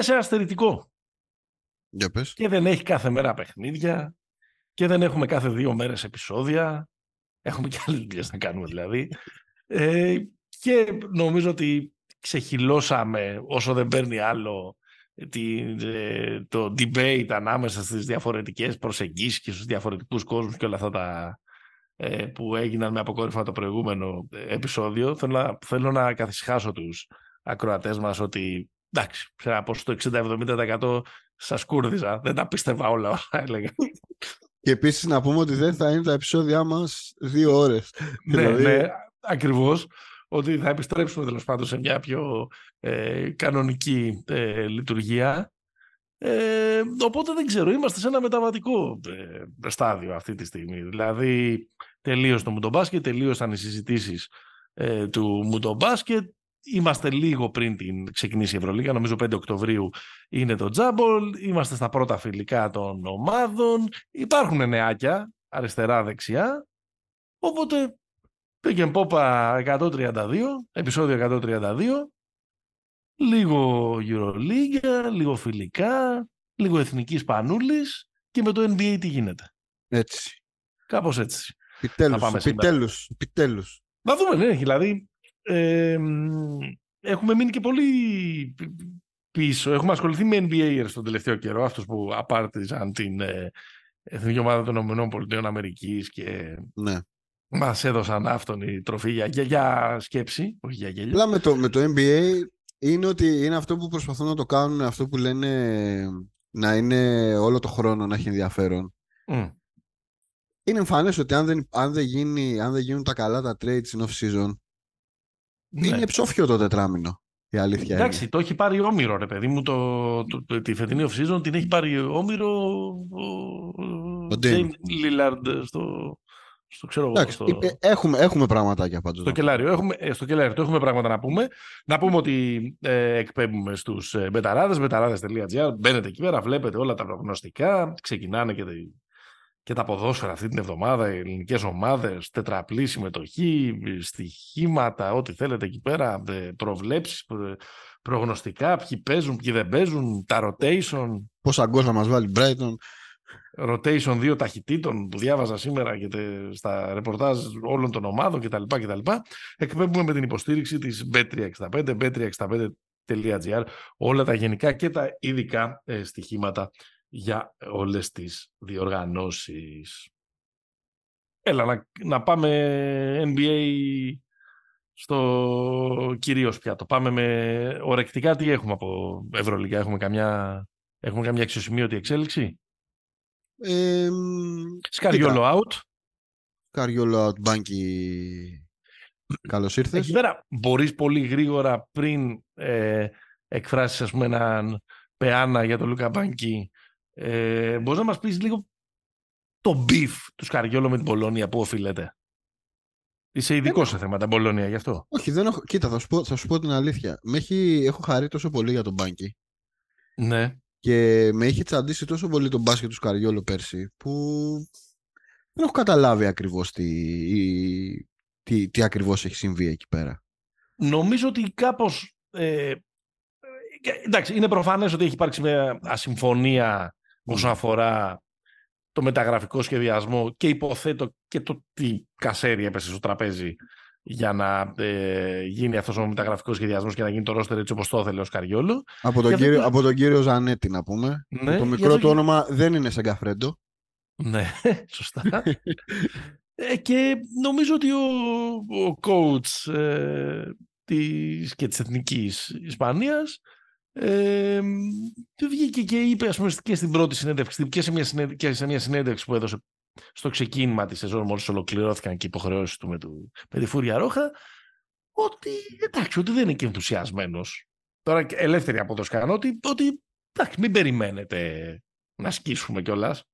πιάσε ένα στερητικό. Για πες. Και δεν έχει κάθε μέρα παιχνίδια και δεν έχουμε κάθε δύο μέρες επεισόδια. Έχουμε και άλλες δουλειές να κάνουμε δηλαδή. Ε, και νομίζω ότι ξεχυλώσαμε όσο δεν παίρνει άλλο τη, ε, το debate ανάμεσα στις διαφορετικές προσεγγίσεις και στους διαφορετικούς κόσμους και όλα αυτά τα, ε, που έγιναν με αποκόρυφα το προηγούμενο ε, επεισόδιο. Θέλω να, θέλω να καθισχάσω τους ακροατές μας ότι εντάξει, από το 60-70% σας κούρδιζα. Δεν τα πίστευα όλα όσα έλεγα. Και επίσης να πούμε ότι δεν θα είναι τα επεισόδια μας δύο ώρες. ναι, Δηλαδή- ναι, ακριβώς. Ότι θα επιστρέψουμε τέλος πάντων σε μια πιο ε, κανονική ε, λειτουργία. Ε, οπότε δεν ξέρω, είμαστε σε ένα μεταβατικό ε, στάδιο αυτή τη στιγμή. Δηλαδή, τελείωσε το μουτομπάσκετ, τελείωσαν οι συζητήσεις ε, του μουτομπάσκετ. Είμαστε λίγο πριν την ξεκινήσει η Ευρωλίγα, νομίζω 5 Οκτωβρίου είναι το τζάμπολ. Είμαστε στα πρώτα φιλικά των ομάδων. Υπάρχουν νεάκια αριστερά-δεξιά. Οπότε πήγε πόπα 132, επεισόδιο 132. Λίγο Euroleague, λίγο φιλικά, λίγο εθνικής σπανούλης και με το NBA τι γίνεται. Έτσι. Κάπως έτσι. Επιτέλους, πάμε σήμερα. επιτέλους, επιτέλους. Να δούμε, ναι, δηλαδή ε, μ, έχουμε μείνει και πολύ πι- πίσω. Έχουμε ασχοληθεί με NBA στον τελευταίο καιρό, αυτούς που απάρτιζαν την ε, Εθνική Ομάδα των ΗΠΑ Αμερικής και Ναι. μας έδωσαν αυτόν τροφή για, για, για σκέψη, όχι για γέλιο. Απλά με το, με το NBA είναι ότι είναι αυτό που προσπαθούν να το κάνουν, αυτό που λένε να είναι όλο το χρόνο να έχει ενδιαφέρον. Μμ. Είναι εμφανές ότι αν δεν, αν δεν, γίνει, αν δεν γίνουν τα καλά τα trades in off season, Ναι. είναι ψόφιο το τετράμινο. Η αλήθεια Εντάξει, είναι. το έχει πάρει όμοιρο, ρε παιδί μου. Το, το, το- τη φετινή off-season την έχει πάρει όμοιρο ο, Ο James Dame. Lillard στο, στο ξέρω εγώ, Εντάξει, στο, είπε- έχουμε, έχουμε πραγματάκια πάντως. στο κελάριο. Έχουμε, ε, στο κελάριο το έχουμε πράγματα να πούμε. Να πούμε ότι ε, εκπέμπουμε στους ε, μπεταράδες, μπεταράδες.gr. Μπαίνετε εκεί πέρα, βλέπετε όλα τα προγνωστικά. Ξεκινάνε και, τα- και τα ποδόσφαιρα αυτή την εβδομάδα, οι ελληνικές ομάδες, τετραπλή συμμετοχή, στοιχήματα, ό,τι θέλετε εκεί πέρα, ε, προβλέψεις, προ- προγνωστικά, ποιοι παίζουν, ποιοι δεν παίζουν, τα rotation, Πόσα γκολ θα μας βάλει η Brighton. rotation δύο ταχυτήτων που διάβαζα σήμερα και τε- στα ρεπορτάζ όλων των ομάδων κτλ. κτλ. Εκπέμπουμε με την υποστήριξη της Bet365, bet365.gr, όλα τα γενικά και τα ειδικά ε, στοιχήματα για όλες τις διοργανώσεις. Έλα, να, να πάμε NBA στο κυρίως πιάτο. Πάμε με ορεκτικά. Τι έχουμε από Ευρωλίγα, έχουμε καμιά, έχουμε καμιά αξιοσημείωτη εξέλιξη; Ε, μ, Σκαριόλο out. Καριόλο Outbanky, καλώς ήρθες. Εκεί πέρα μπορείς πολύ γρήγορα πριν ε, εκφράσεις ας πούμε έναν πεάνα για τον Λούκα Μπάνκι ε, μπορείς να μας πεις λίγο το beef του Σκαριόλο με την Πολώνια που οφείλεται; Είσαι ειδικός σε θέματα Πολωνία γι' αυτό. Όχι, δεν έχω... Κοίτα, θα σου, πω, θα σου πω την αλήθεια. Με έχει... Έχω χαρεί τόσο πολύ για τον Μπάνκι Ναι. και με είχε τσαντήσει τόσο πολύ τον μπάσκετ του Σκαριόλου πέρσι που δεν έχω καταλάβει ακριβώς τι, η- τι, τι ακριβώς έχει συμβεί εκεί πέρα. Νομίζω ότι κάπως... Ε, και- εντάξει, είναι προφανές ότι έχει υπάρξει μια ασυμφωνία όσον αφορά το μεταγραφικό σχεδιασμό και υποθέτω και το τι κασέρι έπεσε στο τραπέζι για να ε, γίνει αυτός ο μεταγραφικός σχεδιασμός και να γίνει το ρόστερ έτσι όπως το ήθελε ο Σκαριόλο. Από τον, Για κύριο, δεν- από τον κύριο Ζανέτη να πούμε. Ναι, το γι' μικρό αυτό του και- όνομα δεν είναι Σεγκαφρέντο. Ναι, σωστά. ε, και νομίζω ότι ο, ο coach ε, της, και της Εθνικής Ισπανίας ε, βγήκε και είπε ας πούμε, και στην πρώτη συνέντευξη και σε, μια συνέντευξη, και σε μια συνέντευξη που έδωσε στο ξεκίνημα της σεζόν μόλις ολοκληρώθηκαν και οι υποχρεώσεις του με, του με τη Φούρια Ρόχα ότι εντάξει, ότι δεν είναι και ενθουσιασμένος. Τώρα και ελεύθερη από το σκάνο ότι, ότι εντάξει, μην περιμένετε να σκίσουμε κιόλας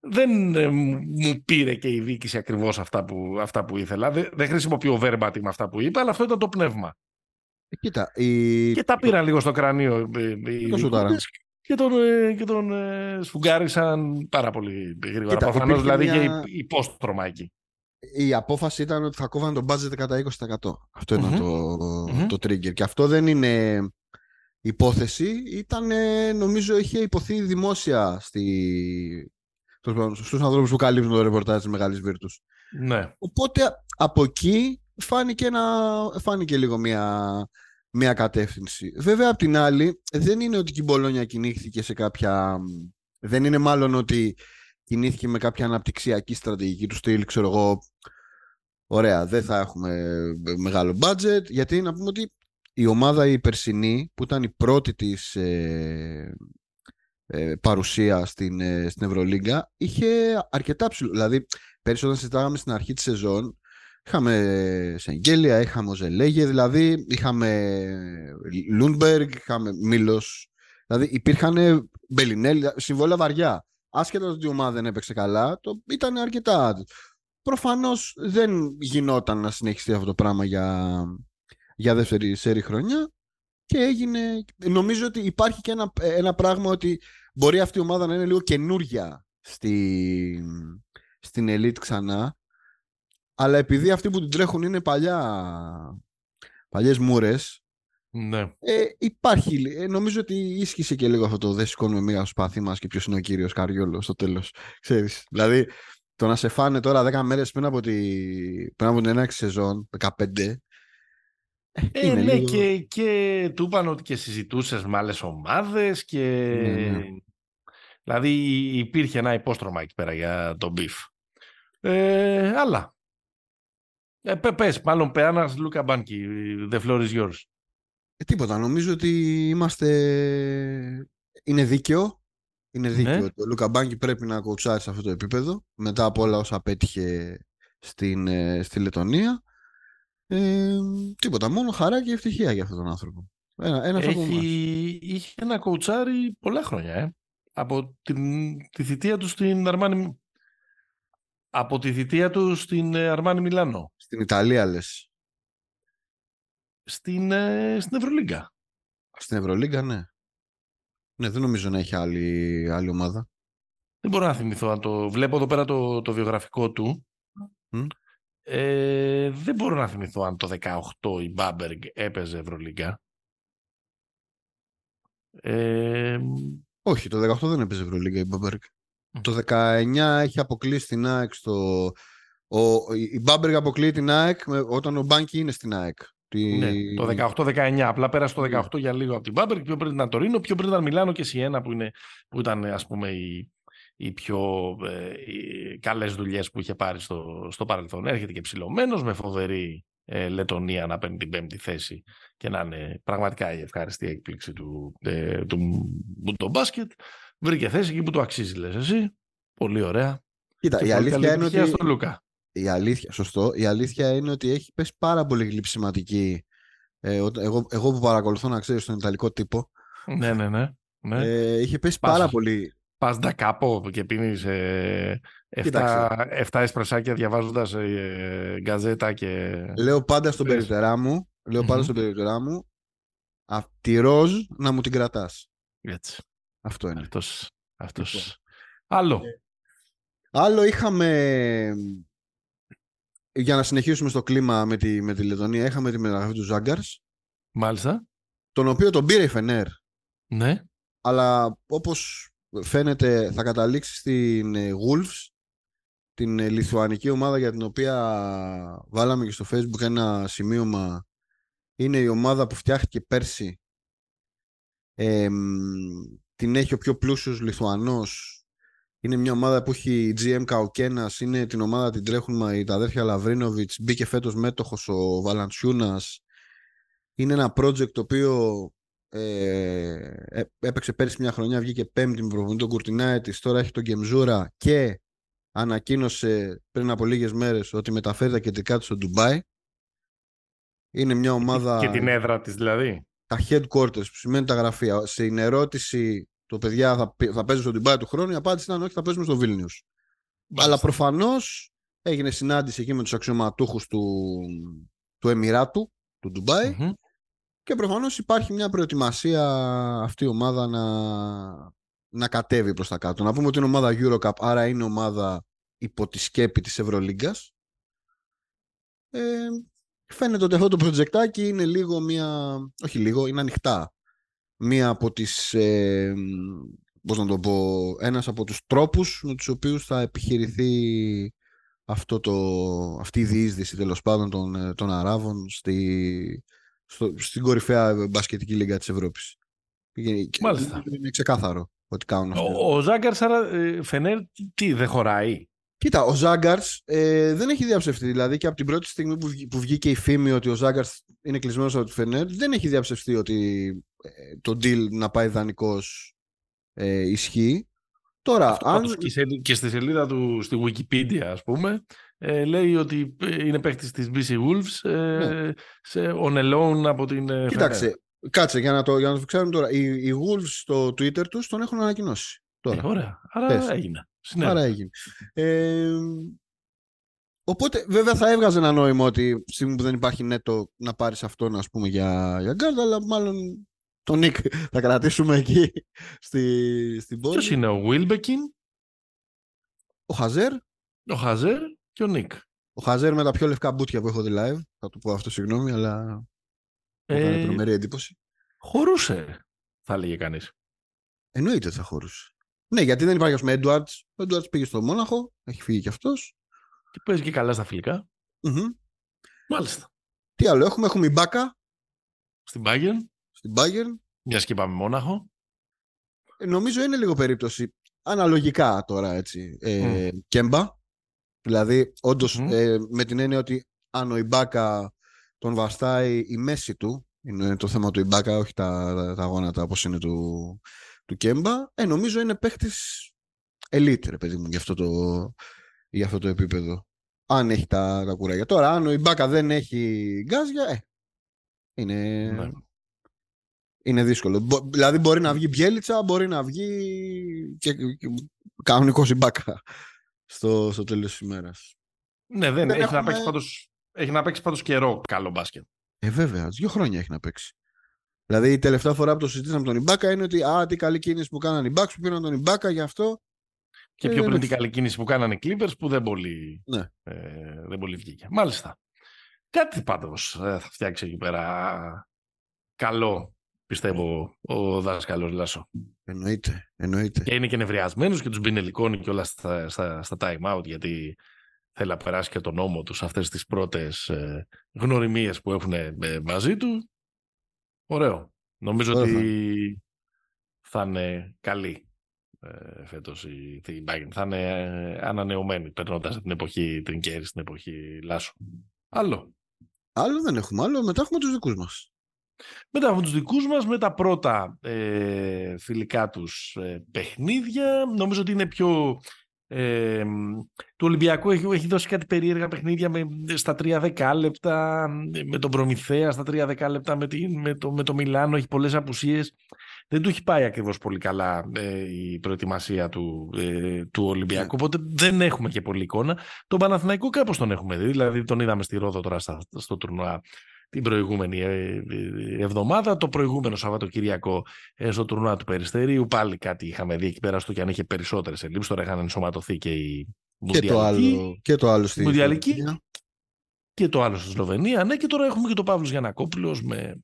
δεν ε, μου πήρε και η διοίκηση ακριβώς αυτά που, αυτά που ήθελα. Δεν, δεν χρησιμοποιώ verbatim αυτά που είπε, αλλά αυτό ήταν το πνεύμα. Ε, Κοίτα, η... Και τα πήραν λίγο στο κρανίο ε, οι το σουτάραν. διοικητές και τον, ε, και τον ε, σφουγγάρισαν πάρα πολύ γρήγορα. Κοίτα, Προφανώς υπήρχε δηλαδή μια- και υπόστρωμα εκεί. η απόφαση ήταν ότι θα κόβαν το budget κατά 20%. Αυτό ήταν Μμμ. το, Μμμ. το trigger. Και αυτό δεν είναι υπόθεση ήταν, νομίζω, είχε υποθεί δημόσια στη... στους ανθρώπους που καλύπτουν το ρεπορτάζ της Μεγάλης Βίρτους. Ναι. Οπότε από εκεί φάνηκε, ένα, φάνηκε λίγο μια, μια κατεύθυνση. Βέβαια, απ' την άλλη, δεν είναι ότι η Μπολόνια κινήθηκε σε κάποια... Δεν είναι μάλλον ότι κινήθηκε με κάποια αναπτυξιακή στρατηγική του στυλ, ξέρω εγώ, ωραία, δεν θα έχουμε μεγάλο budget, γιατί να πούμε ότι η ομάδα η περσινή, που ήταν η πρώτη της ε, ε, παρουσία στην, ε, στην Ευρωλίγκα, είχε αρκετά ψηλό. Δηλαδή, πέρυσι όταν συζητάγαμε στην αρχή της σεζόν, είχαμε Σενγκέλια, είχαμε Οτζελέγε, δηλαδή είχαμε Λούντμπεργκ, είχαμε Μίλος, δηλαδή υπήρχαν Μπελινέλι, συμβόλαια βαριά. Άσχετα ότι η ομάδα δεν έπαιξε καλά, το ήταν αρκετά. Προφανώς δεν γινόταν να συνεχιστεί αυτό το πράγμα για, για δεύτερη σέρη χρονιά και έγινε, νομίζω ότι υπάρχει και ένα, ένα πράγμα ότι μπορεί αυτή η ομάδα να είναι λίγο καινούρια στη, στην Elite ξανά αλλά επειδή αυτοί που την τρέχουν είναι παλιά, παλιές μούρες ναι. ε, υπάρχει, ε, νομίζω ότι ίσχυσε και λίγο αυτό το δεν σηκώνουμε μία σπαθή μας και ποιος είναι ο κύριος Καριόλος στο τέλος ξέρεις, δηλαδή το να σε φάνε τώρα 10 μέρες πριν από, τη, πριν από την έναρξη σεζόν 15 ε, είναι ναι, λίγο... και, και του είπαν ότι και συζητούσες με άλλες ομάδες και. Ναι, ναι. Δηλαδή υπήρχε ένα υπόστρωμα εκεί πέρα για τον beef. Ε, αλλά. Ε, πες, μάλλον πέανας Λούκα Μπάνκι, the floor is yours. Ε, τίποτα, νομίζω ότι είμαστε... Είναι δίκαιο. Είναι ναι. δίκαιο. Το Λούκα Μπάνκι πρέπει να κοτσάρει σε αυτό το επίπεδο μετά από όλα όσα πέτυχε στην, ε, στη Λετωνία. Ε, τίποτα, μόνο χαρά και ευτυχία για αυτόν τον άνθρωπο. Ένα, ένας Έχει, είχε ένα κοουτσάρι πολλά χρόνια, ε. Από την, τη θητεία του στην Αρμάνι... Από τη θητεία του στην ε, Αρμάνι Μιλάνο. Στην Ιταλία, λες. Στην, ε, στην Ευρωλίγκα. Στην Ευρωλίγκα, ναι. Ναι, δεν νομίζω να έχει άλλη, άλλη ομάδα. Δεν μπορώ να θυμηθώ. Αν το βλέπω εδώ πέρα το, το βιογραφικό του. Ε, δεν μπορώ να θυμηθώ αν το 18 η Μπάμπεργκ έπαιζε Ευρωλίγκα. Ε, Όχι, το 18 δεν έπαιζε Ευρωλίγκα η Μπάμπεργκ. Το 19 έχει αποκλείσει την ΑΕΚ στο... Ο, η Μπάμπεργκ αποκλείει την ΑΕΚ όταν ο Μπάνκι είναι στην ΑΕΚ. Ναι, το 18-19. Απλά πέρασε το 18 ναι. για λίγο από την Μπάμπεργκ. Πιο πριν ήταν το Ρήνο, πιο πριν ήταν Μιλάνο και Σιένα που, είναι, που ήταν ας πούμε η, οι πιο ε, οι καλές δουλειές που είχε πάρει στο, στο παρελθόν. Έρχεται και ψηλωμένος με φοβερή ε, Λετωνία να παίρνει την πέμπτη θέση και να είναι πραγματικά η ευχαριστή έκπληξη του, ε, του, του μπάσκετ. Βρήκε θέση εκεί που το αξίζει λες εσύ. Πολύ ωραία. Κοίτα, η αλήθεια είναι ότι... Στον Λούκα. Η αλήθεια, σωστό. Η αλήθεια είναι ότι έχει πέσει πάρα πολύ γλυψιματική. Ε, εγώ, εγώ που παρακολουθώ να ξέρεις στον Ιταλικό τύπο. Ναι, ναι, ναι. ναι. Ε, είχε πέσει πάρα πολύ πας κάπου και πίνεις ε, 7, 7 εσπρεσάκια διαβάζοντας ε, γκαζέτα και... Λέω πάντα στον περιφτερά μου, λέω πάντα στον περιφτερά μου, τη ροζ να μου την κρατάς. Έτσι. Αυτό είναι. Αυτός. αυτός. Λοιπόν. Άλλο. Ε, άλλο είχαμε... Για να συνεχίσουμε στο κλίμα με τη, με τη Λετωνία, είχαμε τη μεταγραφή του Ζάγκαρς. Μάλιστα. Τον οποίο τον πήρε η Φενέρ. Ναι. Αλλά όπως φαίνεται θα καταλήξει στην ε, Wolves την ε, λιθουανική ομάδα για την οποία βάλαμε και στο facebook ένα σημείωμα είναι η ομάδα που φτιάχτηκε πέρσι την έχει ο πιο πλούσιος Λιθουανός είναι μια ομάδα που έχει GM Καοκένας είναι την ομάδα την τρέχουν η τα αδέρφια Λαβρίνοβιτς μπήκε φέτος μέτοχος ο Βαλαντσιούνας είναι ένα project το οποίο ε, ε, έπαιξε πέρυσι μια χρονιά, βγήκε πέμπτη με προπονητή τον Κουρτινάη τώρα έχει τον Γκεμζούρα και ανακοίνωσε πριν από λίγες μέρες ότι μεταφέρει τα κεντρικά του στο Ντουμπάι. Είναι μια ομάδα... Και την έδρα της δηλαδή. Τα headquarters που σημαίνει τα γραφεία. Στην ερώτηση το παιδιά θα, θα παίζουν στο Ντουμπάι του χρόνου, η απάντηση ήταν όχι θα παίζουμε στο Βίλνιους. Αλλά προφανώς έγινε συνάντηση εκεί με τους αξιωματούχους του, του Εμμυράτου, του ντουμπαι και προφανώς υπάρχει μια προετοιμασία αυτή η ομάδα να, να κατέβει προς τα κάτω. Να πούμε ότι είναι ομάδα Eurocup, άρα είναι ομάδα υπό τη σκέπη της Ευρωλίγκας. Ε, φαίνεται ότι αυτό το προτζεκτάκι είναι λίγο μια... Όχι λίγο, είναι ανοιχτά. Μία από τις, ε, πώς να το πω, ένας από τους τρόπους με τους οποίους θα επιχειρηθεί αυτό το, αυτή η διείσδυση τέλος πάντων των, ε, των Αράβων στη, στο, στην κορυφαία μπασκετική λίγα της Ευρώπης. Μάλιστα. Είναι ξεκάθαρο ότι κάνουν αυτό. Ο, ο Ζάγκαρ, άρα ε, Φενέρ, τι, δεν χωράει; Κοίτα, ο Ζάγκαρς ε, δεν έχει διαψευστεί. Δηλαδή και από την πρώτη στιγμή που, που βγήκε η φήμη ότι ο Ζάγκαρς είναι κλεισμένος από τη Φενέρ, δεν έχει διαψευστεί ότι ε, το deal να πάει δανεικός ε, ισχύει. Τώρα, αν... και, στη σελίδα του στη Wikipedia, ας πούμε, ε, λέει ότι είναι παίχτη της BC Wolves ε, ναι. σε on a loan από την Κοίταξε, Κάτσε για να το, για να το ξέρουμε τώρα. Οι, οι Wolves στο Twitter τους τον έχουν ανακοινώσει. Τώρα. Ε, ωραία. Άρα έγινε. Άρα έγινε. Ε, οπότε βέβαια θα έβγαζε ένα νόημα ότι στιγμή που δεν υπάρχει νέτο να πάρεις αυτόν ας πούμε για, για γκάρτα, αλλά μάλλον τον Νίκ θα κρατήσουμε εκεί στη, στην πόλη. Ποιος είναι ο Βίλμπεκιν, ο Χαζέρ, ο Χαζέρ και ο Νίκ. Ο Χαζέρ με τα πιο λευκά μπούτια που έχω δει live. Θα του πω αυτό συγγνώμη, αλλά ε, τρομερή εντύπωση. Χωρούσε, θα έλεγε κανείς. Εννοείται ότι θα χωρούσε. Ναι, γιατί δεν υπάρχει, ας πούμε, Έντουαρτ. Ο Έντουαρτ πήγε στο Μόναχο, έχει φύγει κι αυτός. Και παίζει και καλά στα φιλικα Μάλιστα. Τι άλλο έχουμε, έχουμε η Μπάκα. Στην Bayern. Στην Bayern. Μια και πάμε Μόναχο. Ε, νομίζω είναι λίγο περίπτωση. Αναλογικά τώρα έτσι. Ε, mm. Κέμπα. Δηλαδή, ε, με την έννοια ότι αν ο Ιμπάκα τον βαστάει η μέση του. Είναι το θέμα του Ιμπάκα, όχι τα, τα γόνατα όπως είναι του, του Κέμπα. Ε, νομίζω είναι παίχτης elite, ρε παιδί μου, για αυτό το, για αυτό το επίπεδο. Αν έχει τα, τα κουράγια. Τώρα, αν ο Ιμπάκα δεν έχει γκάζια, ε, είναι, ναι. είναι δύσκολο. δηλαδή μπορεί να βγει Μπιέλιτσα, μπορεί να βγει και, και κανονικός Ιμπάκα στο, στο τέλος της ημέρας. Ναι, δεν, έχει έχουμε... να παίξει πάντως έχει να παίξει πάντως καιρό καλό μπάσκετ. Ε, βέβαια. Δύο χρόνια έχει να παίξει. Δηλαδή η τελευταία φορά που το συζητήσαμε τον Ιμπάκα είναι ότι α, τι καλή κίνηση που κάνανε οι Bucks που πήραν τον Ιμπάκα γι' αυτό. Και πιο ε, πριν την καλή κίνηση που κάνανε οι Clippers που δεν πολύ, ναι. ε, δεν πολύ βγήκε. Μάλιστα. Κάτι πάντως ε, θα φτιάξει εκεί πέρα καλό, πιστεύω, ο δάσκαλος Λάσο. Εννοείται, εννοείται. Και είναι και νευριασμένος και τους μπινελικώνει και όλα στα, στα, στα time out γιατί θέλει να περάσει και τον νόμο τους σε αυτές τις πρώτες ε, γνωριμίες που έχουν ε, μαζί του. Ωραίο. Νομίζω ότι θα είναι καλή ε, φέτος η, η Bayern. Θα είναι ε, ανανεωμένη περνώντας την εποχή την Κέρι, στην εποχή Λάσου. Άλλο. Άλλο δεν έχουμε. Άλλο μετά έχουμε τους δικούς μας. Μετά έχουμε τους δικούς μας με τα πρώτα ε, φιλικά τους ε, παιχνίδια. Νομίζω ότι είναι πιο ε, του Ολυμπιακού έχει, έχει δώσει κάτι περίεργα παιχνίδια με, στα 3 δεκάλεπτα, με τον Προμηθέα στα 3 δεκάλεπτα, με, με, το, με το Μιλάνο, έχει πολλές απουσίες. Δεν του έχει πάει ακριβώς πολύ καλά ε, η προετοιμασία του, ε, του Ολυμπιακού, οπότε δεν έχουμε και πολύ εικόνα. Τον Παναθηναϊκό κάπως τον έχουμε δει, δηλαδή τον είδαμε στη Ρόδο τώρα στο τουρνουά την προηγούμενη ε, ε, εβδομάδα. Το προηγούμενο Σαββατοκύριακο ε, στο τουρνουά του Περιστερίου πάλι κάτι είχαμε δει εκεί πέρα στο και αν είχε περισσότερες ελλείψεις. Τώρα είχαν ενσωματωθεί και η και το άλλο, και το άλλο στη Μουντιαλική. Και το άλλο στη Σλοβενία. Ναι, και τώρα έχουμε και τον Παύλος Γιανακόπουλο με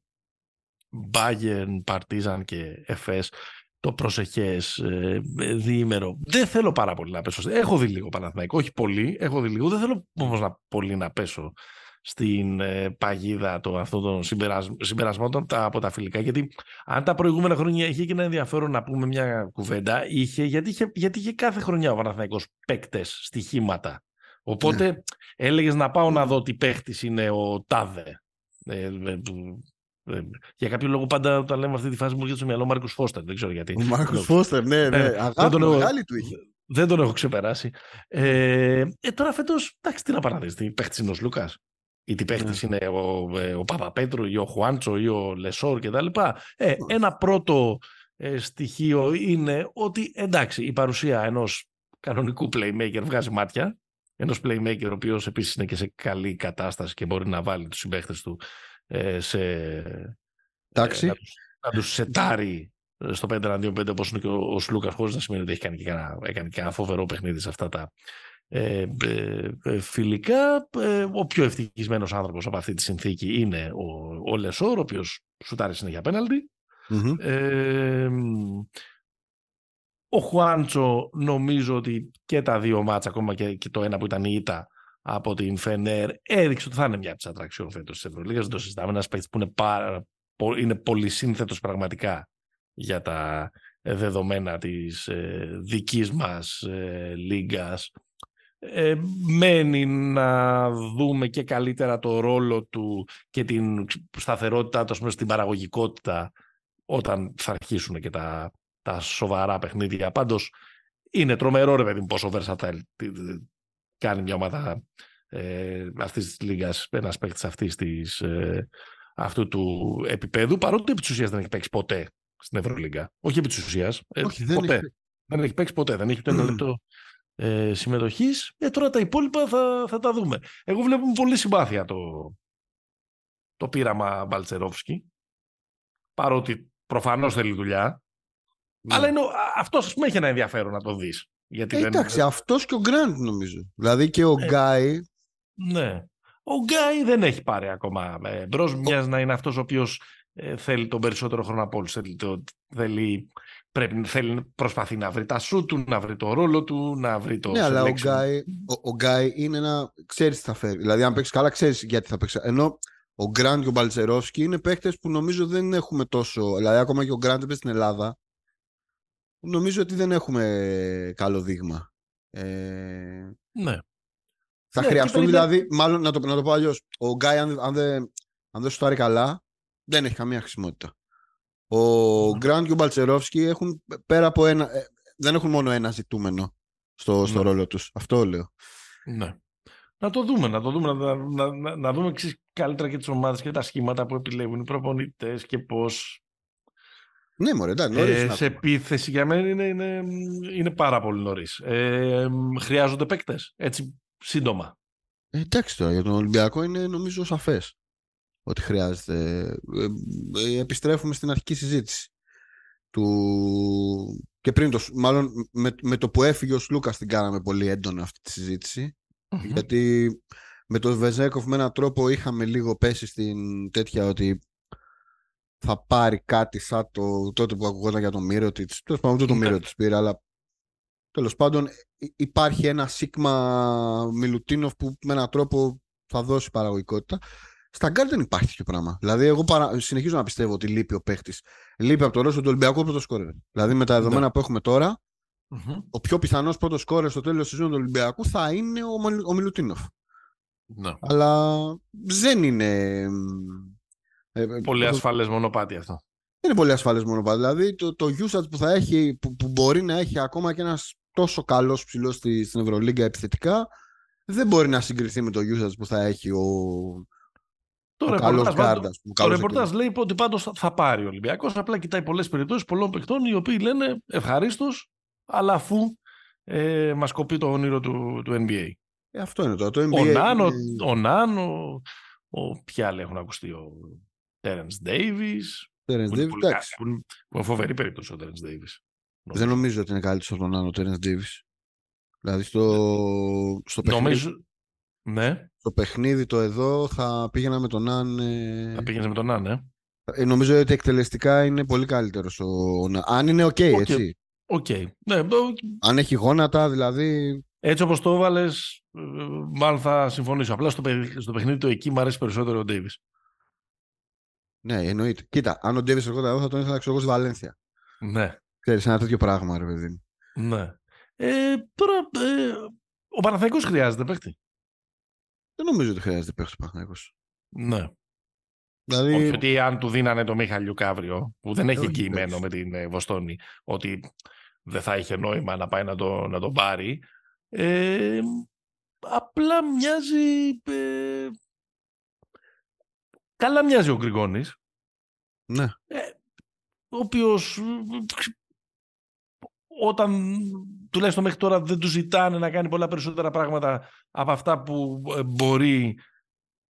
Bayern, Παρτίζαν και Εφές το προσεχές ε, διήμερο. Δεν θέλω πάρα πολύ να πέσω. Έχω δει λίγο Παναθηναϊκό, όχι πολύ. Έχω δει λίγο. Δεν θέλω όμως να, πολύ να πέσω στην ε, παγίδα των, αυτών των συμπερασμάτων από τα φιλικά. Γιατί αν τα προηγούμενα χρόνια είχε και ένα ενδιαφέρον να πούμε μια κουβέντα, είχε, γιατί, είχε, γιατί είχε κάθε χρονιά ο Παναθηναϊκός παίκτες, στοιχήματα. Οπότε ναι. έλεγες να πάω να δω τι παίχτης είναι ο Τάδε. Ε, ε, ε, για κάποιο λόγο πάντα όταν λέμε αυτή τη φάση μου έρχεται στο μυαλό ο Μάρκος Φώστερ. Δεν ξέρω γιατί. Ο Μάρκος Φώστερ, ναι, ναι. Ε, Αγάπη μεγάλη του είχε. Δεν τον έχω ξεπεράσει. Ε, ε, τώρα φέτος, εντάξει, τι να παραδείγει, παίχτης είναι ο Λούκας ή τι παίχτη ναι. είναι ο, ε, ο Παπαπέτρου ή ο Χουάντσο ή ο Λεσόρ κτλ. Ε, ναι. Ένα πρώτο ε, στοιχείο είναι ότι εντάξει, η παρουσία ενός κανονικού playmaker βγάζει μάτια. Ενός playmaker ο οποίος επίσης είναι και σε καλή κατάσταση και μπορεί να βάλει τους συμπαίχτες του ε, σε. Εντάξει. Ε, να τους σετάρει στο 5 5 όπως είναι και ο, ο Σλούκας, χωρίς να σημαίνει ότι έχει κάνει και ένα, έκανε και ένα φοβερό παιχνίδι σε αυτά τα ε, ε, ε, φιλικά ε, ο πιο ευτυχισμένος άνθρωπος από αυτή τη συνθήκη είναι ο, ο Λεσόρ ο οποίος σουτάρει συνέχεια πέναλτι Ε, ο Χουάντσο νομίζω ότι και τα δύο μάτσα, ακόμα και, και το ένα που ήταν η ήττα από την Φενέρ, έδειξε ότι θα είναι μια από τις ατραξιόν φέτος της Ευρωλίγας. Δεν το συζητάμε. Ένας παίκτης που είναι, πάρα, είναι πολύ σύνθετο πραγματικά για τα δεδομένα της ε, δικής μας ε, λίγας. Ε, μένει να δούμε και καλύτερα το ρόλο του και την σταθερότητά του στην παραγωγικότητα όταν θα αρχίσουν και τα, τα σοβαρά παιχνίδια. Πάντως είναι τρομερό ρε παιδί μου πόσο versatile κάνει μια ομάδα ε, αυτής της λίγας, ένας παίκτης αυτής της, ε, αυτού του επίπεδου, παρότι επί της ουσίας δεν έχει παίξει ποτέ στην Ευρωλίγκα. Όχι επί της ουσίας, ε, δεν ποτέ. Έχει... Δεν έχει παίξει ποτέ, δεν έχει ούτε ένα λεπτό ε, συμμετοχής. Ε, τώρα τα υπόλοιπα θα, θα τα δούμε. Εγώ βλέπω πολύ συμπάθεια το, το πείραμα Μπαλτσερόφσκι. Παρότι προφανώς θέλει δουλειά. Ναι. Αλλά είναι, αυτός με έχει ένα ενδιαφέρον να το δεις. Γιατί ε, εντάξει, αυτός και ο Γκραντ νομίζω. Δηλαδή και ο ε, Γκάι. Ναι. Ο Γκάι δεν έχει πάρει ακόμα ε, μπρος. Ο... Μοιάζει να είναι αυτός ο οποίος ε, θέλει τον περισσότερο χρόνο από όλους. Θέλει, το, θέλει, πρέπει, θέλει, προσπαθεί να βρει τα σου του, να βρει το ρόλο του, να βρει το Ναι, αλλά ο Γκάι, ο, ο Γκάι είναι ένα... Ξέρεις τι θα φέρει. Δηλαδή αν παίξεις καλά ξέρεις γιατί θα παίξεις. Ενώ ο Γκραντ και ο Μπαλτσερόφσκι είναι παίχτες που νομίζω δεν έχουμε τόσο... Δηλαδή ακόμα και ο Γκραντ έπαιζε στην Ελλάδα νομίζω ότι δεν έχουμε καλό δείγμα. Ε... Ναι. Θα ναι, χρειαστούν δηλαδή, μάλλον να το, να το πω αλλιώς. Ο Γκάι, αν, αν, δεν, αν δεν σου πάρει καλά, δεν έχει καμία χρησιμότητα. Ο Γκραντ και ο Μπαλτσερόφσκι έχουν πέρα από ένα. Ε, δεν έχουν μόνο ένα ζητούμενο στο, στο ναι. ρόλο τους. Αυτό λέω. Ναι. Να το δούμε, να το δούμε, να, να, να, να δούμε καλύτερα και τις ομάδες και τα σχήματα που επιλέγουν οι προπονητές και πώς ναι, μωρέ, εντάξει, νωρίς ε, σε επίθεση για μένα είναι, είναι, είναι πάρα πολύ νωρίς. Ε, χρειάζονται παίκτες. Έτσι, σύντομα. Ε, εντάξει τώρα, για τον Ολυμπιακό είναι νομίζω σαφές ότι χρειάζεται. Ε, ε, επιστρέφουμε στην αρχική συζήτηση. Του... Και πριν το, μάλλον με, με το που έφυγε ο Σλούκας την κάναμε πολύ έντονα αυτή τη συζητηση Γιατί με τον Βεζέκοφ με έναν τρόπο είχαμε λίγο πέσει στην τέτοια ότι θα πάρει κάτι σαν το τότε που ακουγόταν για τον Μιρότιτς. Τέλος πάντων, ούτε το Μιρότιτς πήρε, αλλά τέλος πάντων υπάρχει ένα σίγμα Μιλουτίνοφ που με έναν τρόπο θα δώσει παραγωγικότητα. Στα γκαρντ δεν υπάρχει τέτοιο πράγμα. Δηλαδή, εγώ παρα... συνεχίζω να πιστεύω ότι λείπει ο παίχτης. Λείπει από το ρόστερ του Ολυμπιακού πρώτος σκόρερ. Δηλαδή, με τα ναι. δεδομένα που έχουμε τώρα, mm-hmm. ο πιο πιθανός πρώτος σκόρερ στο τέλος της σεζόν του Ολυμπιακού θα είναι ο, ο Μιλουτίνοφ. Ναι. Αλλά δεν είναι ε, ε, πολύ ασφαλές μονοπάτι αυτό. Δεν είναι πολύ ασφαλές μονοπάτι. Δηλαδή το, το usage που θα έχει, που, που μπορεί να έχει ακόμα και ένας τόσο καλός ψηλός στη, στην Ευρωλίγκα επιθετικά, δεν μπορεί να συγκριθεί με το usage που θα έχει ο, το ρεπορτάζ, το ρεπορτάζ λέει ότι πάντως θα πάρει ο Ολυμπιακός. Απλά κοιτάει πολλές περιπτώσεις πολλών παιχτών οι οποίοι λένε ευχαρίστως, αλλά αφού ε, μας κοπεί το όνειρο του, του NBA. Ε, αυτό είναι το. το NBA. Ο Ναν, ο, Ναν, ο, ποιοι άλλοι έχουν ακουστεί, ο Τέρενς Ντέιβις. Τέρενς Ντέιβις, εντάξει. Που είναι φοβερή περίπτωση ο Τέρενς Ντέιβις. Δεν νομίζω ότι είναι καλύτερος από τον άλλο Τέρενς Ντέιβις. Δηλαδή στο, στο νομίζω... Ναι. Στο παιχνίδι το εδώ θα πήγαινα με τον Ναν. Ε... Θα πήγαινες με τον Ναν, ε. ε. Νομίζω ότι εκτελεστικά είναι πολύ καλύτερος ο Ναν είναι ok, okay, okay. έτσι. Okay. Ναι, Αν έχει γόνατα, δηλαδή. Έτσι όπως το έβαλες, ε, μάλλον θα συμφωνήσω. Απλά στο, στο παιχνίδι του εκεί μου αρέσει περισσότερο ο Ντέιβις. Ναι, εννοείται. Κοίτα, αν ο Ντέβι ερχόταν εδώ, θα τον ήθελα ξέρω στη Βαλένθια. Ναι. Ξέρεις, ένα τέτοιο πράγμα, ρε παιδί. Ναι. Ε, τώρα, ε, ο Παναθαϊκός χρειάζεται παίχτη. Δεν νομίζω ότι χρειάζεται παίχτη ο Παναθαϊκός. Ναι. Δηλαδή... Όχι ότι αν του δίνανε το Μιχαλιούκ αύριο, που δεν έχει εγγυημένο με την ε, Βοστόνη, ότι δεν θα είχε νόημα να πάει να, το, να τον πάρει. Ε, απλά μοιάζει ε, Καλά μοιάζει ο Γκριγόνης. Ναι. Ε, ο οποίος όταν τουλάχιστον μέχρι τώρα δεν τους ζητάνε να κάνει πολλά περισσότερα πράγματα από αυτά που ε, μπορεί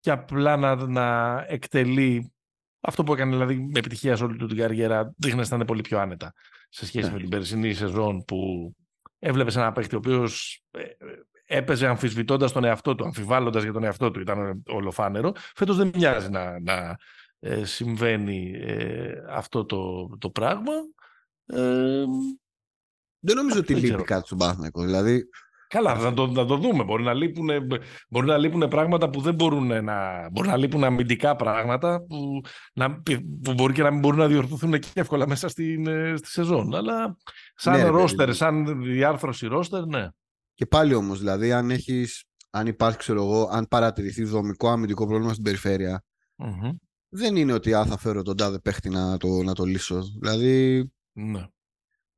και απλά να, να εκτελεί αυτό που έκανε δηλαδή με επιτυχία σε όλη του την καριέρα δείχνει να είναι πολύ πιο άνετα σε σχέση ναι. με την περσινή σεζόν που έβλεπες ένα παίχτη ο οποίος ε, έπαιζε αμφισβητώντας τον εαυτό του, αμφιβάλλοντας για τον εαυτό του, ήταν ολοφάνερο. Φέτος δεν μοιάζει να, να, ε, συμβαίνει ε, αυτό το, το πράγμα. Ε, δεν νομίζω ότι λείπει κάτι στον Παναθηναϊκό. Δηλαδή, Καλά, θα το, θα το δούμε. Μπορεί να, λείπουν, μπορεί να λείπουν πράγματα που δεν μπορούν να. Μπορεί να λείπουν αμυντικά πράγματα που, να, που μπορεί και να μην μπορούν να διορθωθούν και εύκολα μέσα στην, ε, στη σεζόν. Αλλά σαν ναι, ρόστερ, σαν διάρθρωση ρόστερ, ναι. Και πάλι όμως, δηλαδή, αν έχει. Αν υπάρχει, ξέρω εγώ, αν παρατηρηθεί δομικό αμυντικό πρόβλημα στην περιφερεια δεν είναι ότι α, θα φέρω τον τάδε παίχτη να το, να το λύσω. Δηλαδή, ναι.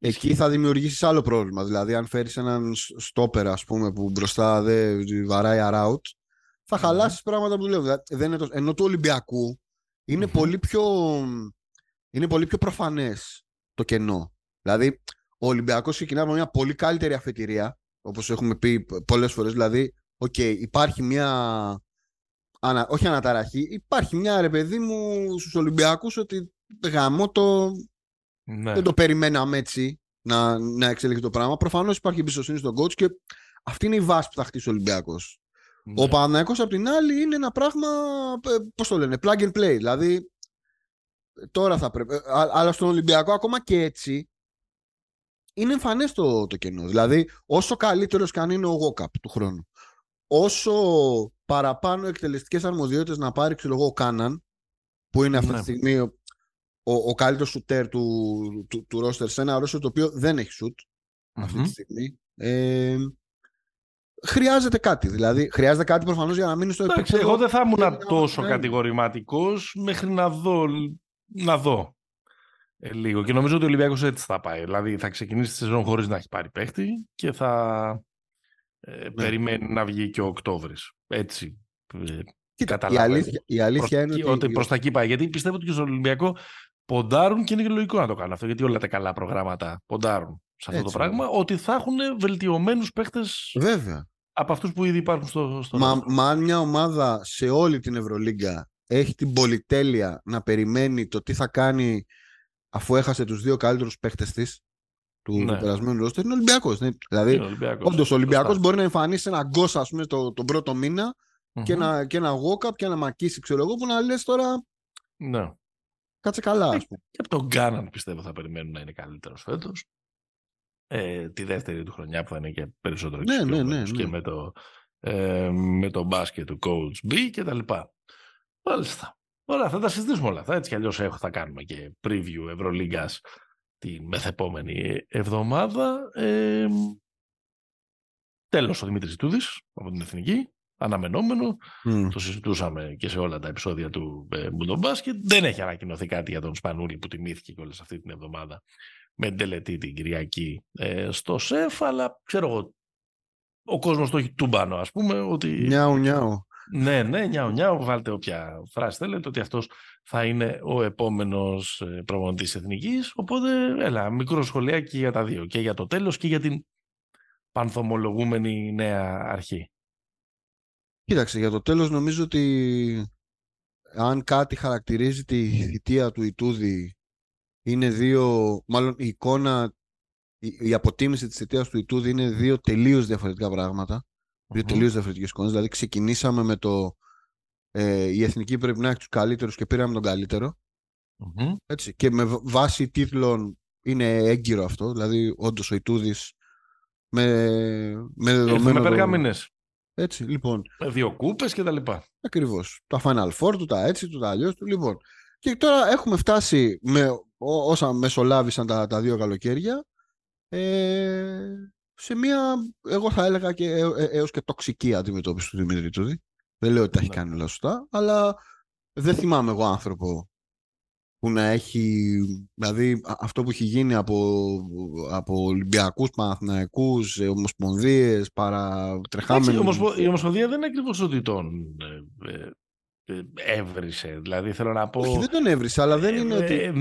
Εκεί θα δημιουργήσεις άλλο πρόβλημα. Δηλαδή, αν φέρεις έναν στόπερ, ας πούμε, που μπροστά δεν βαράει around, θα mm χαλάσεις πράγματα που λέω. Δηλαδή, δεν είναι το... Ενώ του Ολυμπιακού είναι, πολύ πιο... είναι πολύ πιο προφανές το κενό. Δηλαδή, ο Ολυμπιακός ξεκινά με μια πολύ καλύτερη αφετηρία, όπως έχουμε πει πολλές φορές. Δηλαδή, okay, υπάρχει μια. Ανα... Όχι αναταραχή, υπάρχει μια ρε παιδί μου στους Ολυμπιακούς ότι γαμώ το ναι. Δεν το περιμέναμε έτσι να, να εξελιχθεί το πράγμα. Προφανώς υπάρχει εμπιστοσύνη στον coach και αυτή είναι η βάση που θα χτίσει ο Ολυμπιακός. Ναι. Ο Παναναναϊκό απ' την άλλη είναι ένα πράγμα, ε, πώς το λένε, plug and play. Δηλαδή, τώρα θα πρέπει. Ε, αλλά στον Ολυμπιακό, ακόμα και έτσι, είναι εμφανές το, το κενό. Δηλαδή, όσο καλύτερος και αν είναι ο Γόκαπ του χρόνου, όσο παραπάνω εκτελεστικές αρμοδιότητες να πάρει, ξέρω εγώ, ο Κάναν, που είναι αυτή τη ναι. στιγμή ο, ο καλύτερος σουτέρ του, του, του, ρόστερ σε ένα ρόστερ το οποίο δεν έχει σουτ αυτή τη στιγμή. Ε, χρειάζεται κάτι. Δηλαδή, χρειάζεται κάτι προφανώς για να μείνει στο επίπεδο. Εγώ δεν θα ήμουν τόσο ναι. κατηγορηματικός μέχρι να δω. Να δω. Ε, λίγο. Και νομίζω ότι ο Ολυμπιακός έτσι θα πάει. Δηλαδή θα ξεκινήσει τη σεζόν χωρίς να έχει πάρει παίχτη και θα ε, ναι. περιμένει να βγει και ο Οκτώβρης. Έτσι. Ε, Κοίτα, η αλήθεια, η αλήθεια είναι ότι... ότι... Προς τα εκεί πάει. Γιατί πιστεύω ότι και στον Ολυμπιακό ποντάρουν και είναι και λογικό να το κάνουν αυτό, γιατί όλα τα καλά προγράμματα ποντάρουν σε αυτό το πράγμα, ότι θα έχουν βελτιωμένους παίχτες από αυτούς που ήδη υπάρχουν στο, στο μα, μα αν μια ομάδα σε όλη την Ευρωλίγκα έχει την πολυτέλεια να περιμένει το τι θα κάνει αφού έχασε τους δύο καλύτερους παίχτες της του ναι. περασμένου ρόστερ είναι Ολυμπιακός. Ναι. Δηλαδή, όντως ο Ολυμπιακός μπορεί να εμφανίσει ένα γκος, ας πούμε, το, τον πρώτο μήνα mm-hmm. και, ένα, και ένα walk-up και ένα μακίσει, ξέρω εγώ, που να λες τώρα. Ναι. Κάτσε καλά, ας πούμε. Και από τον Γκάναν πιστεύω θα περιμένουν να είναι καλύτερος φέτος. Ε, τη δεύτερη του χρονιά που θα είναι και περισσότερο ναι, ναι, ναι, και ναι. με το, ε, με το μπάσκετ του Coach B και τα λοιπά. Μάλιστα. Ωραία, θα τα συζητήσουμε όλα αυτά. Έτσι κι αλλιώς θα κάνουμε και preview Ευρωλίγκας τη μεθεπόμενη εβδομάδα. Ε, τέλος ο Δημήτρης Τούδης από την Εθνική αναμενόμενο. Το συζητούσαμε και σε όλα τα επεισόδια του ε, Μπασκετ. Δεν έχει ανακοινωθεί κάτι για τον Σπανούλη που τιμήθηκε και αυτή την εβδομάδα με τελετή την Κυριακή ε, στο ΣΕΦ, αλλά ξέρω εγώ, ο κόσμος το έχει τούμπανο ας πούμε. Ότι... Νιάου, νιάου. Ναι, ναι, νιάου, νιάου, βάλτε όποια φράση θέλετε, ότι αυτός θα είναι ο επόμενος ε, προπονητής εθνικής, οπότε έλα, μικρό σχολιάκι για τα δύο, και για το τέλος και για την πανθομολογούμενη νέα αρχή. Κοίταξε, για το τέλος νομίζω ότι αν κάτι χαρακτηρίζει τη θητεία του Ιτούδη είναι δύο, μάλλον η εικόνα, η, αποτίμηση της θητείας του Ιτούδη είναι δύο τελείως διαφορετικά πράγματα. Δύο τελείως διαφορετικές εικόνες. Δηλαδή ξεκινήσαμε με το ε, η εθνική πρέπει να έχει τους καλύτερους και πήραμε τον καλύτερο. Έτσι. Και με βάση τίτλων είναι έγκυρο αυτό. Δηλαδή όντως ο Ιτούδης με, με δεδομένο... Με έτσι, λοιπόν. Με δύο κούπες και τα λοιπά. Ακριβώς. Τα Final Four του, τα έτσι του, τα αλλιώς του. Λοιπόν. Και τώρα έχουμε φτάσει με όσα μεσολάβησαν τα, τα δύο καλοκαίρια ε, σε μια, εγώ θα έλεγα και ε, ε, έως και τοξική αντιμετώπιση του Δημήτρη Τούδη. Δεν λέω ότι τα έχει ναι. κάνει όλα σωστά, αλλά δεν θυμάμαι εγώ άνθρωπο που να έχει, δηλαδή αυτό που έχει γίνει από, από Ολυμπιακούς, Παναθηναϊκούς, Ομοσπονδίες, παρατρεχάμενους. Η Ομοσπονδία δεν είναι ακριβώς ότι τον ε, ε, ε, έβρισε. Δηλαδή θέλω να πω... Όχι, δεν τον έβρισε, αλλά δεν είναι ότι...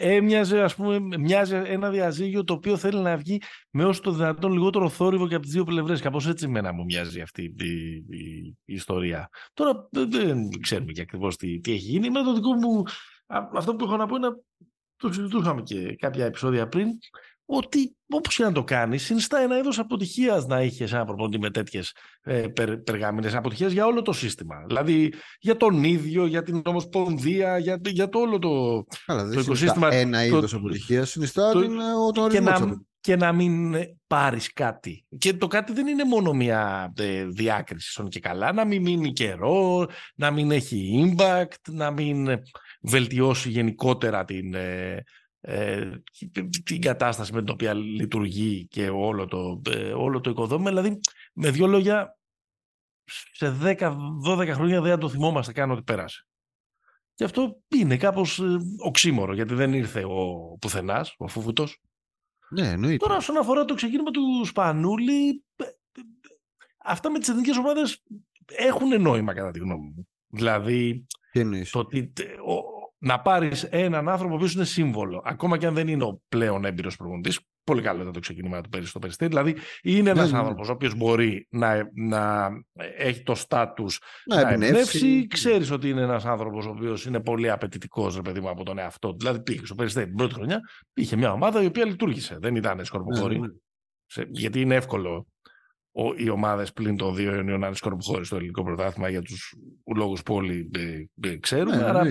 Έμοιαζε, ας πούμε, μοιάζει ένα διαζύγιο το οποίο θέλει να βγει με όσο το δυνατόν λιγότερο θόρυβο και από τις δύο πλευρές. Κάπως έτσι μένα μου μοιάζει αυτή η, η, η ιστορία. Τώρα δεν ξέρουμε και ακριβώς τι, τι έχει γίνει. Με το δικό μου... Αυτό που έχω να πω είναι το συζητούσαμε και κάποια επεισόδια πριν. Ότι όπως και να το κάνεις, συνιστά ένα είδος αποτυχίας να είχες ένα προπονητή με τέτοιες ε, περγάμινες αποτυχίες για όλο το σύστημα. Δηλαδή για τον ίδιο, για την Ομοσπονδία, για, για το όλο το, Καλά, το οικοσύστημα. Ένα είδος αποτυχίας συνιστά το, την, ο ορισμό. Και να, και να μην πάρεις κάτι. Και το κάτι δεν είναι μόνο μια ε, διάκριση και καλά, να μην μείνει καιρό, να μην έχει impact, να μην βελτιώσει γενικότερα την, ε, ε, την κατάσταση με την οποία λειτουργεί και όλο το, ε, όλο το οικοδόμημα. Δηλαδή, με δύο λόγια, σε 10-12 χρόνια δεν το θυμόμαστε καν ότι πέρασε. Και αυτό είναι κάπως ε, οξύμορο, γιατί δεν ήρθε ο πουθενάς, ο Φούβουτος. Ναι, εννοείται. Τώρα, όσον αφορά το ξεκίνημα του Σπανούλη, αυτά με τις εθνικές ομάδες έχουν νόημα, κατά τη γνώμη μου. Δηλαδή, το ότι να πάρεις έναν άνθρωπο που είναι σύμβολο, ακόμα και αν δεν είναι ο πλέον έμπειρος προπονητής. Πολύ καλό ήταν το ξεκίνημα του πέρυσι στο Περιστέρι. Δηλαδή, είναι ένας ναι, ναι. άνθρωπος ο οποίος μπορεί να, να έχει το στάτου να, να εμπνεύσει. Ξέρεις ότι είναι ένας άνθρωπος ο οποίος είναι πολύ απαιτητικός, ρε παιδί μου, από τον εαυτό του. Δηλαδή, πήγε στο Περιστέρι την πρώτη χρονιά, είχε μια ομάδα η οποία λειτουργήσε. Δεν ήταν σκορποχώρη. Ναι, ναι. γιατί είναι εύκολο οι ομάδες πλην των δύο Ιωνίων να είναι σκορποχώρη στο ελληνικό πρωτάθλημα για τους λόγους που όλοι ε, ε, ξέρουμε. Ναι, άρα,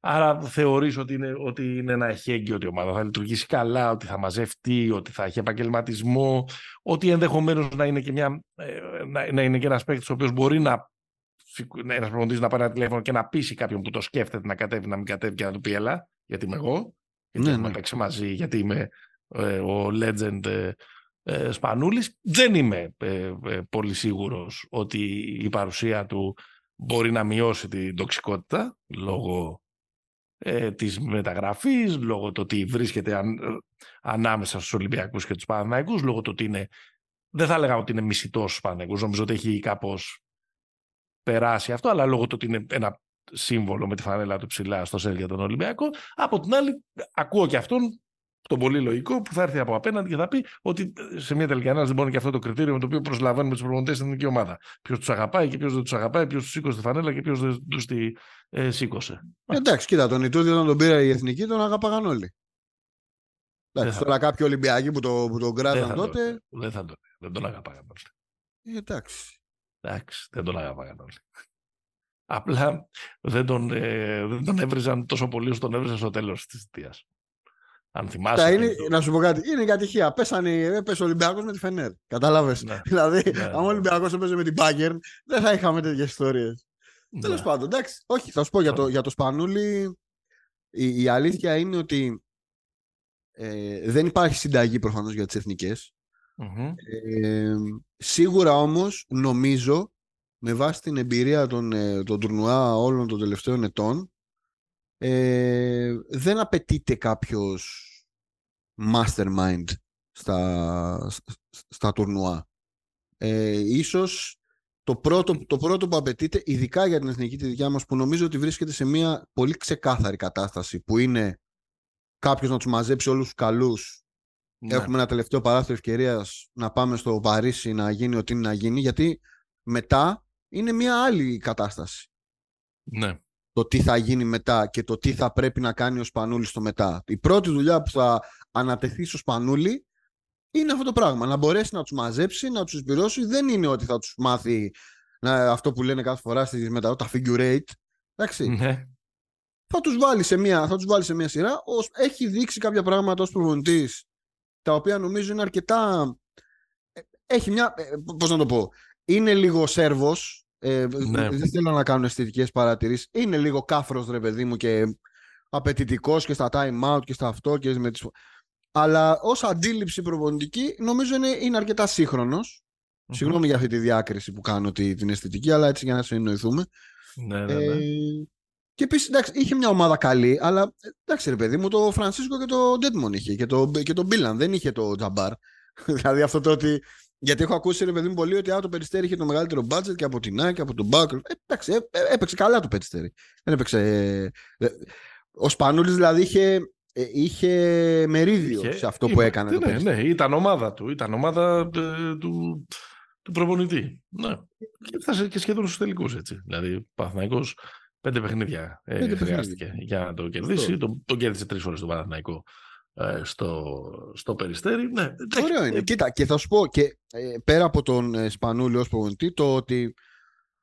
άρα θεωρείς ότι είναι, ότι είναι ένα εχέγγυο ότι η ομάδα θα λειτουργήσει καλά, ότι θα μαζευτεί, ότι θα έχει επαγγελματισμό, ότι ενδεχομένως να είναι και, μια, ε, να, να είναι και ένας παίκτης ο οποίος μπορεί να ένας προπονητής να πάρει ένα τηλέφωνο και να πείσει κάποιον που το σκέφτεται να κατέβει, να μην κατέβει και να του πει Ελά, γιατί είμαι εγώ. Γιατί ναι, έχουμε ναι. παίξει μαζί, γιατί είμαι ε, ο legend ε, Σπανούλης. Δεν είμαι ε, ε, πολύ σίγουρος ότι η παρουσία του μπορεί να μειώσει την τοξικότητα λόγω ε, της μεταγραφής, λόγω του ότι βρίσκεται αν, ανάμεσα στους Ολυμπιακούς και τους Παναθηναϊκούς, λόγω του ότι είναι, δεν θα έλεγα ότι είναι μισητός στους Παναθηναϊκούς, νομίζω ότι έχει κάπως περάσει αυτό, αλλά λόγω του ότι είναι ένα σύμβολο με τη φανέλα του ψηλά στο σέλ για τον Ολυμπιακό. Από την άλλη, ακούω και αυτόν τον πολύ λογικό που θα έρθει από απέναντι και θα πει ότι σε μια τελική ανάλυση δεν μπορεί και αυτό το κριτήριο με το οποίο προσλαμβάνουμε τους προπονητές στην εθνική ομάδα. Ποιος τους αγαπάει και ποιος δεν τους αγαπάει, ποιος τους σήκωσε τη φανέλα και ποιος δεν τους τη ε, σήκωσε. Εντάξει, κοίτα, τον Ιτούδη όταν τον πήρα η εθνική τον αγαπάγαν όλοι. Εντάξει, τώρα κάποιοι Ολυμπιακοί που, το, που τον κράταν τότε. δεν, θα τον, δεν τον αγαπάγαν όλοι. Ε, εντάξει. Εντάξει, δεν τον αγαπάγαν όλοι. Απλά δεν τον, ε, δεν τον έβριζαν τόσο πολύ όσο τον έβριζαν στο τέλος της θητείας. Αν θυμάσαι. Είναι, Να σου πω κάτι. Είναι η κατηχία. Πέσανε, έπεσε ο Ολυμπιακός με τη Φενέρ. Κατάλαβες. Ναι. Δηλαδή, ναι, αν ο ναι. Ολυμπιακός έπαιζε με την Bayern, δεν θα είχαμε τέτοιες ιστορίες. Ναι. Τέλος πάντων, εντάξει. Όχι, θα σου πω για το, για το Σπανούλι. Η, η αλήθεια είναι ότι ε, δεν υπάρχει συνταγή προφανώς για τις εθνικε Ε, σίγουρα όμως νομίζω με βάση την εμπειρία των, ε, των τουρνουά όλων των τελευταίων ετών ε, δεν απαιτείται κάποιος mastermind στα, στα τουρνουά. Ε, ίσως το πρώτο, το πρώτο που απαιτείται, ειδικά για την εθνική τη δικιά μας, που νομίζω ότι βρίσκεται σε μια πολύ ξεκάθαρη κατάσταση, που είναι κάποιος να τους μαζέψει όλους τους καλούς. Ναι. Έχουμε ένα τελευταίο παράθυρο ευκαιρίας να πάμε στο Παρίσι να γίνει ό,τι είναι να γίνει, γιατί μετά είναι μια άλλη κατάσταση. Ναι το τι θα γίνει μετά και το τι θα πρέπει να κάνει ο Σπανούλης στο μετά. Η πρώτη δουλειά που θα ανατεθεί στο Σπανούλη είναι αυτό το πράγμα. Να μπορέσει να τους μαζέψει, να τους εισπυρώσει. Δεν είναι ότι θα τους μάθει να, αυτό που λένε κάθε φορά στις μετά, τα figure eight. Εντάξει. Ναι. Θα τους βάλει, σε μια, θα τους βάλει σε μια σειρά. Ως, έχει δείξει κάποια πράγματα ως προπονητής τα οποία νομίζω είναι αρκετά. Ε, έχει μια. Ε, Πώς να το πω. Είναι λίγο σέρβος ε, ναι. Δεν θέλω να κάνω αισθητικές παρατηρήσεις. Είναι λίγο κάφρος, ρε παιδί μου, και απαιτητικός και στα time out και στα αυτό. Και με τις... Αλλά ως αντίληψη προπονητική, νομίζω είναι, είναι αρκετά σύγχρονος. Mm-hmm. Συγγνώμη για αυτή τη διάκριση που κάνω τη, την αισθητική, αλλά έτσι για να συνεννοηθούμε. Ναι, ναι, ναι. Ε, και επίσης, εντάξει, είχε μια ομάδα καλή, αλλά εντάξει, ρε παιδί μου, το Φρανσίσκο και το Ντέτμον είχε και το, και το Μπίλαν, δεν είχε το Τζαμπάρ. δηλαδή αυτό το ότι γιατί έχω ακούσει ρε παιδί μου πολύ ότι α, το περιστέρι είχε το μεγαλύτερο budget και από την ΑΕΚ και από τον Μπάκρ. Ε, εντάξει, ε, ε, έπαιξε καλά το περιστέρι. Δεν έπαιξε. Ε, ο Σπανούλης δηλαδή είχε, ε, είχε μερίδιο είχε, σε αυτό που έκανε. Ναι, το ναι, ναι, ήταν ομάδα του. Ήταν ομάδα του, του προπονητή. Ναι. Και φτάσε και σχεδόν στους τελικούς έτσι. Δηλαδή, Παναθυναϊκό πέντε παιχνίδια πέντε χρειάστηκε για να το κερδίσει. Τον, τον κέρδισε τρεις φορές τον Παναθηναϊκό ε, στο, στο Περιστέρι. Ναι, Ωραίο είναι. Κοίτα, και θα σου πω και ε, πέρα από τον ε, Σπανούλη ως προπονητή, το ότι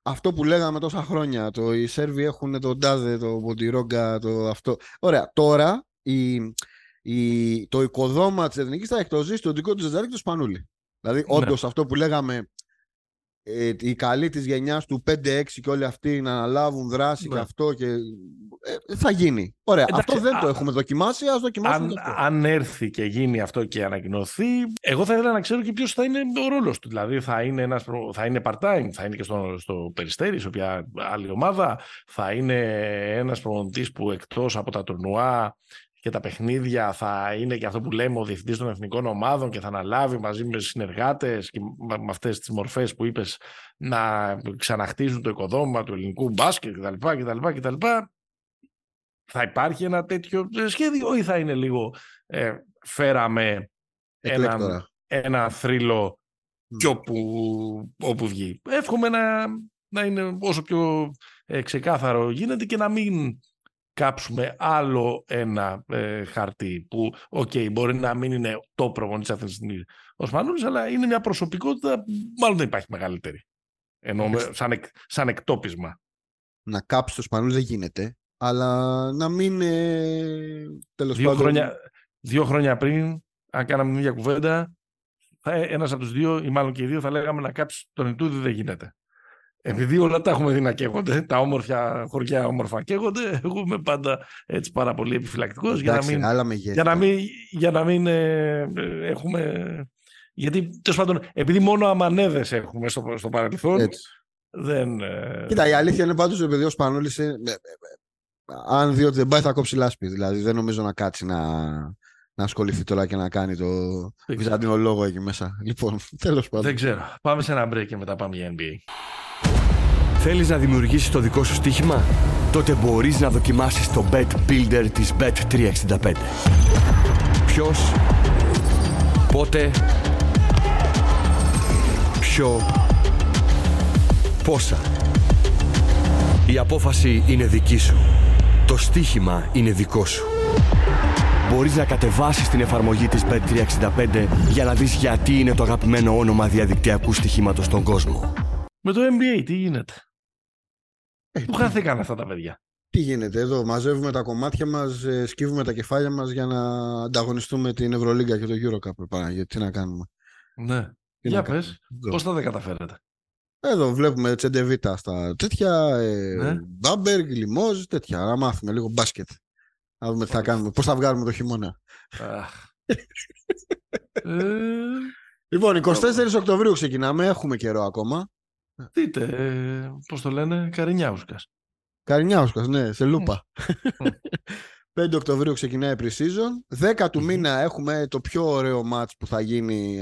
αυτό που λέγαμε τόσα χρόνια, το οι Σέρβοι έχουν τον Ντάδε, το Μποντιρόγκα, το αυτό. Ωραία, τώρα η, η, το οικοδόμα της Εθνικής θα εκτοζήσει το δικό του Ζεζάρη και το Σπανούλη. Δηλαδή, ναι. όντως αυτό που λέγαμε ε, οι καλοί της γενιάς του 5-6 και όλοι αυτοί να αναλάβουν δράση ναι. και αυτό και ε, θα γίνει. Ωραία, αυτό δεν το έχουμε δοκιμάσει, ας δοκιμάσουμε αν, αυτό. Αν έρθει και γίνει αυτό και ανακοινωθεί, εγώ θα ήθελα να ξέρω και ποιος θα είναι ο ρόλος του. Δηλαδή θα είναι, ένας, θα είναι part-time, θα είναι και στο, στο Περιστέρι, σε όποια άλλη ομάδα, θα είναι ένας προπονητής που εκτός από τα τουρνουά και τα παιχνίδια θα είναι και αυτό που λέμε ο διευθυντής των εθνικών ομάδων και θα αναλάβει μαζί με συνεργάτες και με αυτές τις μορφές που είπες να ξαναχτίζουν το οικοδόμημα του ελληνικού μπάσκετ κτλ. κτλ, κτλ. Θα υπάρχει ένα τέτοιο σχέδιο ή θα είναι λίγο ε, φέραμε ένα, ένα θρύλο και όπου, όπου βγει. Εύχομαι να, να είναι όσο πιο ε, ξεκάθαρο γίνεται και να μην κάψουμε άλλο ένα ε, χαρτί που, ok, okay, μπορεί να μην είναι το προπονητής αυτή τη στιγμή ο Σπανούλης, αλλά είναι μια προσωπικότητα που μάλλον δεν υπάρχει μεγαλύτερη. Ενώ σαν, εκ, σαν εκτόπισμα. Να κάψεις το Σπανούλη δεν γίνεται, αλλά να μην ε, τέλος δύο πάντων... Χρόνια, δύο χρόνια πριν, αν κάναμε μια κουβέντα, ένας από τους δύο ή μάλλον και οι δύο θα λέγαμε να κάψεις τον Ιτούδη δεν γίνεται. Επειδή όλα τα έχουμε δει να καίγονται, τα όμορφια χωριά όμορφα καίγονται, εγώ είμαι πάντα έτσι πάρα πολύ επιφυλακτικό για, να μην, για να μην, για να μην ε, έχουμε. Γιατί τέλος πάντων, επειδή μόνο αμανέδες έχουμε στο, στο παρελθόν. Έτσι. Δεν, ε... Κοίτα, η αλήθεια είναι πάντως επειδή ο Σπανούλης. Ε, ε, αν δει ότι δεν πάει, θα κόψει λάσπη. Δηλαδή δεν νομίζω να κάτσει να, να ασχοληθεί τώρα και να κάνει το βυζαντινό λόγο εκεί μέσα. Λοιπόν, τέλος πάντων. Δεν ξέρω. Πάμε σε ένα break και μετά πάμε για NBA. Θέλεις να δημιουργήσεις το δικό σου στοίχημα; Τότε μπορείς να δοκιμάσεις το Bet Builder της Bet365. Ποιος, πότε, ποιο, πόσα. Η απόφαση είναι δική σου. Το στοίχημα είναι δικό σου. Μπορείς να κατεβάσεις την εφαρμογή της Bet365 για να δεις γιατί είναι το αγαπημένο όνομα διαδικτυακού στοιχήματος στον κόσμο. Με το NBA τι γίνεται; Ε, Πού χάθηκαν αυτά τα παιδιά; Τι γίνεται εδώ, μαζεύουμε τα κομμάτια μας, ε, σκύβουμε τα κεφάλια μας για να ανταγωνιστούμε την Ευρωλίγκα και το EuroCup. Γιατί τι να κάνουμε. Ναι. Τι για πες, πώς θα δεν καταφέρετε; Εδώ βλέπουμε τσεντεβίτα στα τέτοια, ε, ναι. Μπάμπεργκ, Λιμόζ, τέτοια. Να μάθουμε λίγο μπάσκετ. Να δούμε τι θα κάνουμε, πώς θα βγάλουμε το χειμώνα. ε... Λοιπόν, 24 Οκτωβρίου ξεκινάμε, έχουμε καιρό ακόμα. Δείτε, ε, πώς το λένε, Καρινιάουσκας. Καρινιάουσκας, ναι, σε λούπα. 5 Οκτωβρίου ξεκινάει η pre-season. 10 του μήνα έχουμε το πιο ωραίο match που θα γίνει,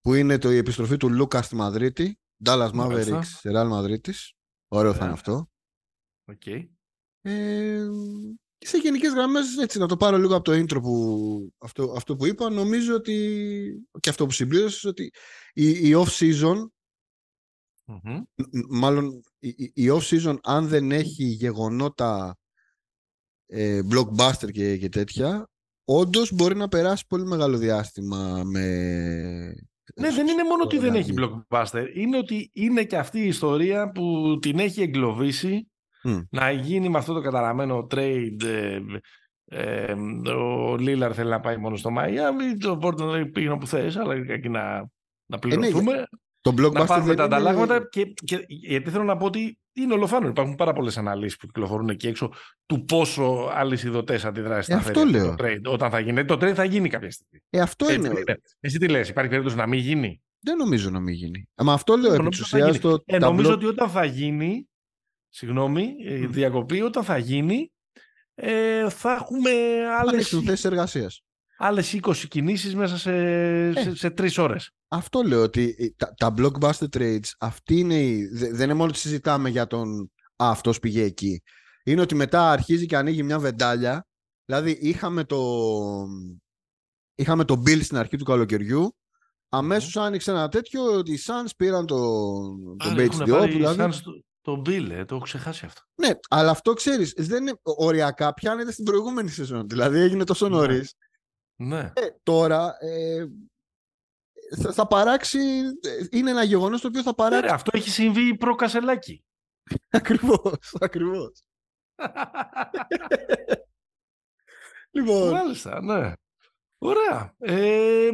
που είναι το, η επιστροφή του Λούκα στη Μαδρίτη. Dallas Mavericks, Real Madrid. Ωραίο θα είναι αυτό. Okay. Ε, σε γενικές γραμμές, έτσι, να το πάρω λίγο από το intro που, αυτό, αυτό που είπα, νομίζω ότι, και αυτό που συμπλήρωσες, ότι η, η off-season mm Μάλλον η, off-season αν δεν έχει γεγονότα ε, blockbuster και, και τέτοια όντως μπορεί να περάσει πολύ μεγάλο διάστημα με... Ναι, δεν είναι μόνο ότι δεν έχει blockbuster. Είναι ότι είναι και αυτή η ιστορία που την έχει εγκλωβίσει να γίνει με αυτό το καταραμένο trade ε, ε, ο Λίλαρ θέλει να πάει μόνο στο Μαϊάμι, το Portland πήγαινε όπου θες, αλλά εκεί να, να πληρωθούμε. Ε, ναι, το blockbuster να πάρουμε τα ανταλλάγματα και, και, γιατί θέλω να πω ότι είναι ολοφάνο. Υπάρχουν πάρα πολλές αναλύσεις που κυκλοφορούν εκεί έξω του πόσο άλλες ειδωτέ αντιδράσεις ε, θα αυτό λέω. το trade όταν θα γίνει. Το trade θα γίνει κάποια στιγμή. Ε, αυτό Έτσι, είναι. Εσύ τι λες, υπάρχει περίπτωση να μην γίνει; Δεν νομίζω να μην γίνει. Αλλά αυτό λέω επί ουσίας. Το... Ε, νομίζω ότι όταν θα γίνει. Συγγνώμη, η διακοπή, όταν θα γίνει, ε, θα έχουμε άλλες. θέσει εργασίας άλλες 20 κινήσεις μέσα σε, ε. σε, σε τρεις ώρες. Αυτό λέω ότι τα, τα blockbuster trades αυτή είναι η, δεν είναι μόνο ότι συζητάμε για τον α, αυτός πήγε εκεί. Είναι ότι μετά αρχίζει και ανοίγει μια βεντάλια. Δηλαδή είχαμε το, είχαμε το bill στην αρχή του καλοκαιριού. Αμέσως άνοιξε ένα τέτοιο ότι οι Suns πήραν το, το Bates Diop. Δηλαδή. Suns το, το bill, ε, το έχω ξεχάσει αυτό. Ναι, αλλά αυτό ξέρεις, δεν είναι οριακά πιάνεται στην προηγούμενη σεζόν. Δηλαδή έγινε τόσο ναι. νωρίς Ναι. Ε, τώρα ε, θα, θα παράξει, είναι ένα γεγονός το οποίο θα Ε, παράξει. ρε, αυτό έχει συμβεί προ Κασελάκη. ακριβώς, ακριβώς. λοιπόν, Μάλιστα, ναι. Ωραία. Ε,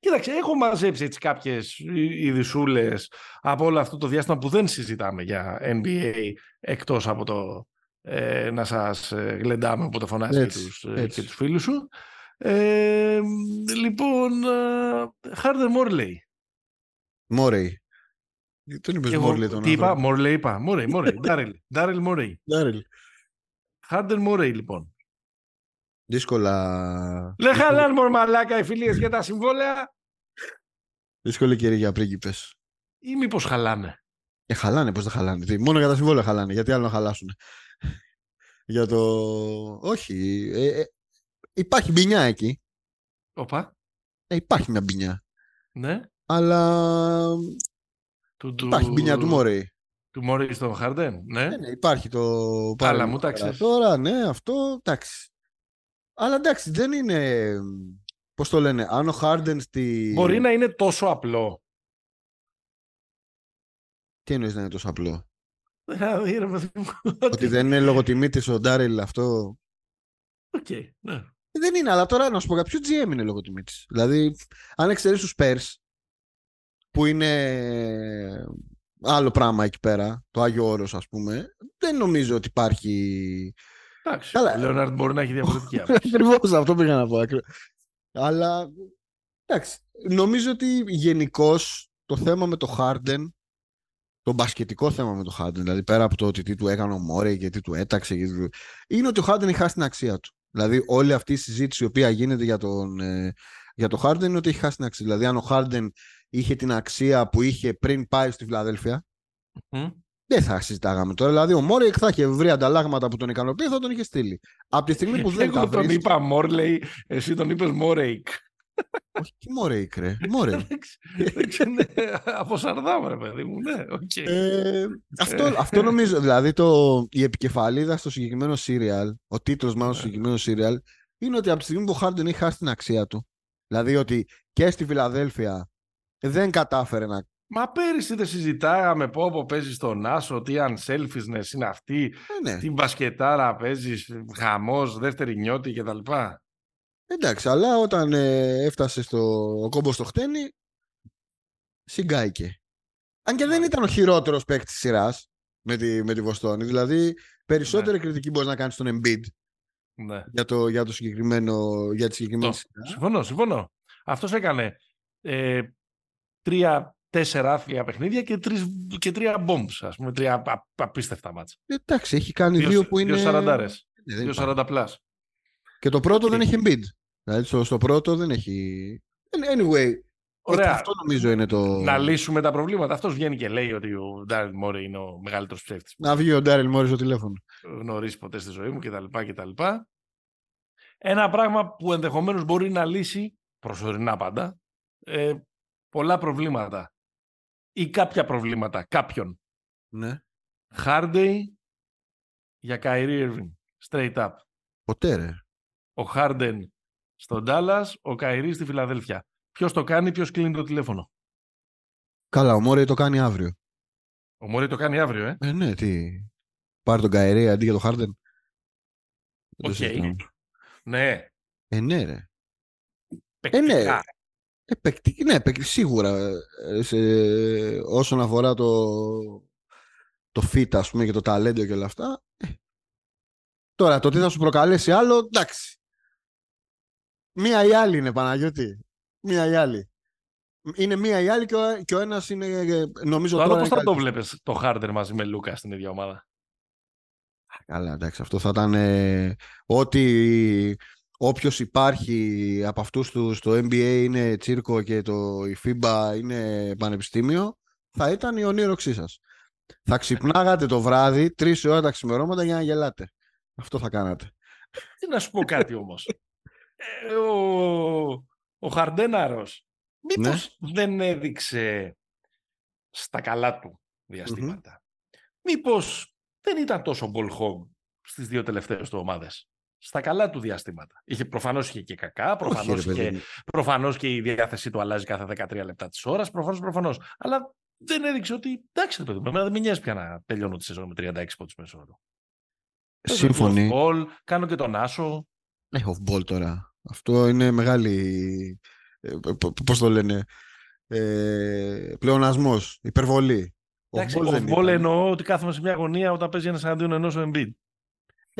κοίταξε, έχω μαζέψει έτσι κάποιες ειδισούλες από όλο αυτό το διάστημα που δεν συζητάμε για NBA εκτός από το ε, να σας ε, γλεντάμε από το φωνάζει και Έτσι, τους, ε, έτσι. και τους φίλους σου. Ε, λοιπόν, Χάρντερ Μόρλεϊ. Μόρεϊ. Τον είπες Εγώ- Μόρλεϊ τον Τι είπα, άνθρωπο. Μόρλεϊ είπα. Μόρεϊ, Μόρεϊ. Ντάρελ, Ντάρελ Μόρεϊ. Ντάρελ. Χάρντερ Μόρεϊ, λοιπόν. Δύσκολα... Λε χαλάν μωρ μαλάκα οι φιλίες για τα συμβόλαια Δύσκολη καιρή για πρίγκιπες. ή μήπως χαλάνε. Ε, χαλάνε, πώς δεν χαλάνε. Τι, μόνο για τα συμβόλαια χαλάνε. Γιατί άλλο να χαλάσουν. για το... Όχι. Ε, ε, υπάρχει μπινιά εκεί. Οπα, Ε, υπάρχει μια μπινιά. ναι. Αλλά Του, του, υπάρχει μπινιά του Μόρεϊ. Του Μόρεϊ στον Χάρντεν, ναι. Ναι, ναι, υπάρχει το Αλλά παρελθόν μου τα ξέρεις. Τώρα, ναι, αυτό, εντάξει. Αλλά εντάξει, δεν είναι... Πώς το λένε, αν ο Χάρντεν στη... Μπορεί να είναι τόσο απλό. Τι εννοείς να είναι τόσο απλό; Δηλαδή, ρε παιδί μου, Ότι δεν είναι λογοτιμήτης ο Ντάρελ αυτό; Οκ, ναι. Δεν είναι, αλλά τώρα να σου πω για ποιο GM είναι λογοτιμήτης; Δηλαδή, αν εξαιρέσεις τους Spurs, που είναι άλλο πράγμα εκεί πέρα, το Άγιο Όρος ας πούμε, δεν νομίζω ότι υπάρχει... Εντάξει, Καλά. ο Λέοναρντ μπορεί να έχει διαφορετική άποψη. Ακριβώς αυτό πήγα να πω. ακριβώς. Αλλά, εντάξει, νομίζω ότι γενικώς το θέμα με το Harden, το μπασκετικό θέμα με το Harden, δηλαδή πέρα από το ότι τι του έκανε ο Μόρε και τι του έταξε, και τι του- είναι ότι ο Harden έχει χάσει την αξία του. Δηλαδή όλη αυτή η συζήτηση η οποία γίνεται για, τον, ε, για το Harden είναι ότι έχει χάσει την αξία. Δηλαδή αν ο Harden είχε την αξία που είχε πριν πάει στη Φιλαδέλφια, Μμ. Δεν θα συζητάγαμε τώρα. Δηλαδή ο Μόρε θα είχε βρει ανταλλάγματα που τον ικανοποιεί, θα τον είχε στείλει. Από τη στιγμή που δεν τα Εγώ τον βρίσκει- είπα Μόρλεϊ, εσύ τον είπες Μόρεϊκ. Όχι, τι μωρέ, κρέ. Μωρέ. Δεν ξέρω, ναι, Από Σαρδάμ, ρε παιδί μου, ναι, οκ. Ε, αυτό, αυτό νομίζω, δηλαδή το, η επικεφαλίδα στο συγκεκριμένο serial, ο τίτλος μάλλον στο Ναι. συγκεκριμένο serial, είναι ότι από τη στιγμή που ο Χάρντεν έχει χάσει την αξία του, δηλαδή ότι και στη Φιλαδέλφια δεν κατάφερε να... Μα πέρυσι δεν συζητάγαμε πω πω παίζεις στον Άσο, τι unselfishness είναι αυτή, Ε, ναι, την μπασκετάρα παίζεις, χαμός, δεύτερη νιότη κτλ. εντάξει, αλλά όταν ε, έφτασε στο ο κόμπος στο χτένι, συγκάηκε. Αν και δεν ήταν ο χειρότερος παίκτης της σειράς με τη, με τη Βοστόνη, δηλαδή περισσότερη κριτική μπορείς να κάνεις στον Embiid Ναι. για, το, για, το συγκεκριμένο, για τη συγκεκριμένη Το- σειρά. Συμφωνώ, συμφωνώ. Αυτός έκανε ε, τρία, τέσσερα άθλια παιχνίδια και, τρεις, και τρία bombs, ας πούμε, τρία α- απίστευτα ματς, α. Ε, Εντάξει, έχει κάνει δύο, που είναι. Δύο σαραντάρες, Ναι, δεν δύο υπάρχει. σαράντα plus. Και το πρώτο Οκ. δεν έχει Embiid. Δηλαδή στο, στο πρώτο δεν έχει. Anyway, Ωραία. αυτό νομίζω είναι το. Να λύσουμε τα προβλήματα. Αυτός βγαίνει και λέει ότι ο Ντάριλ Μόρε είναι ο μεγαλύτερος ψεύτης που Να βγει ο Ντάρελ Μόρι στο τηλέφωνο. έχω γνωρίσει ποτέ στη ζωή μου κτλ. κτλ. Ένα πράγμα που ενδεχομένως μπορεί να λύσει, προσωρινά πάντα, ε, πολλά προβλήματα ή κάποια προβλήματα κάποιον. Ναι. Χάρντεν για Κάιρι Irving. Straight up. Ποτέ ρε. Ο Χάρντεν στον Ντάλλας, ο Κάιρι στη Φιλαδέλφια. Ποιος το κάνει, ποιος κλείνει το τηλέφωνο. Καλά, ο Μόρι το κάνει αύριο. Ο Μόρι το κάνει αύριο, ε. Ε, ναι, τι. Πάρει τον Κάιρι αντί για τον Χάρντεν. Δεν το Οκ. συζητάμε. Ναι. Ε, ναι, ρε. Παικτικά. Ε, παικτική- ναι, παικ- σίγουρα. ε, σε, όσον αφορά το, το fit, ας πούμε, και το ταλέντο και όλα αυτά. ε. Τώρα, το τι θα σου προκαλέσει άλλο, εντάξει. Μία ή άλλη είναι, Παναγιώτη. Μία ή άλλη. Είναι μία ή άλλη και ο, και ο ένας είναι, ε, νομίζω, Το άλλο τώρα πώς είναι θα το καλύτερος. βλέπεις το Χάρντεν μαζί με Λούκα στην ίδια ομάδα; Καλά, εντάξει, αυτό θα ήταν ε, ότι όποιος υπάρχει από αυτούς τους στο NBA είναι τσίρκο και το, η FIBA είναι πανεπιστήμιο, θα ήταν η ονείροξή σας. Θα ξυπνάγατε το βράδυ, τρεις ώρα τα ξημερώματα για να γελάτε. Αυτό θα κάνατε. Τι να σου πω κάτι όμως. Ε, ο, ο Χαρντέναρος μήπως δεν έδειξε στα καλά του διαστηματα Μήπως δεν ήταν τόσο ball hog στις δύο τελευταίες του ομάδες. Στα καλά του διαστήματα. Είχε, προφανώς είχε και κακά, προφανώς, Όχι, ρε, είχε, παιδί μου. προφανώς και η διάθεσή του αλλάζει κάθε 13 λεπτά της ώρας, προφανώς, προφανώς. Αλλά δεν έδειξε ότι εντάξει, ρε παιδί μου, εμένα δεν με νοιάζει πια να τελειώνω τη σεζόν με 36 πόντους μέσω όρο. Παίζω Σύμφωνοι. και off-ball, κάνω και τον Άσο. Έχει off-ball τώρα. Αυτό είναι μεγάλη. ε, π- Πώς το λένε. Ε, πλεονασμός, υπερβολή. Εντάξει, Off-ball δεν off-ball ήταν. εννοώ ότι κάθομαι σε μια γωνία όταν παίζει ένας εναντίον ενός ο Embiid.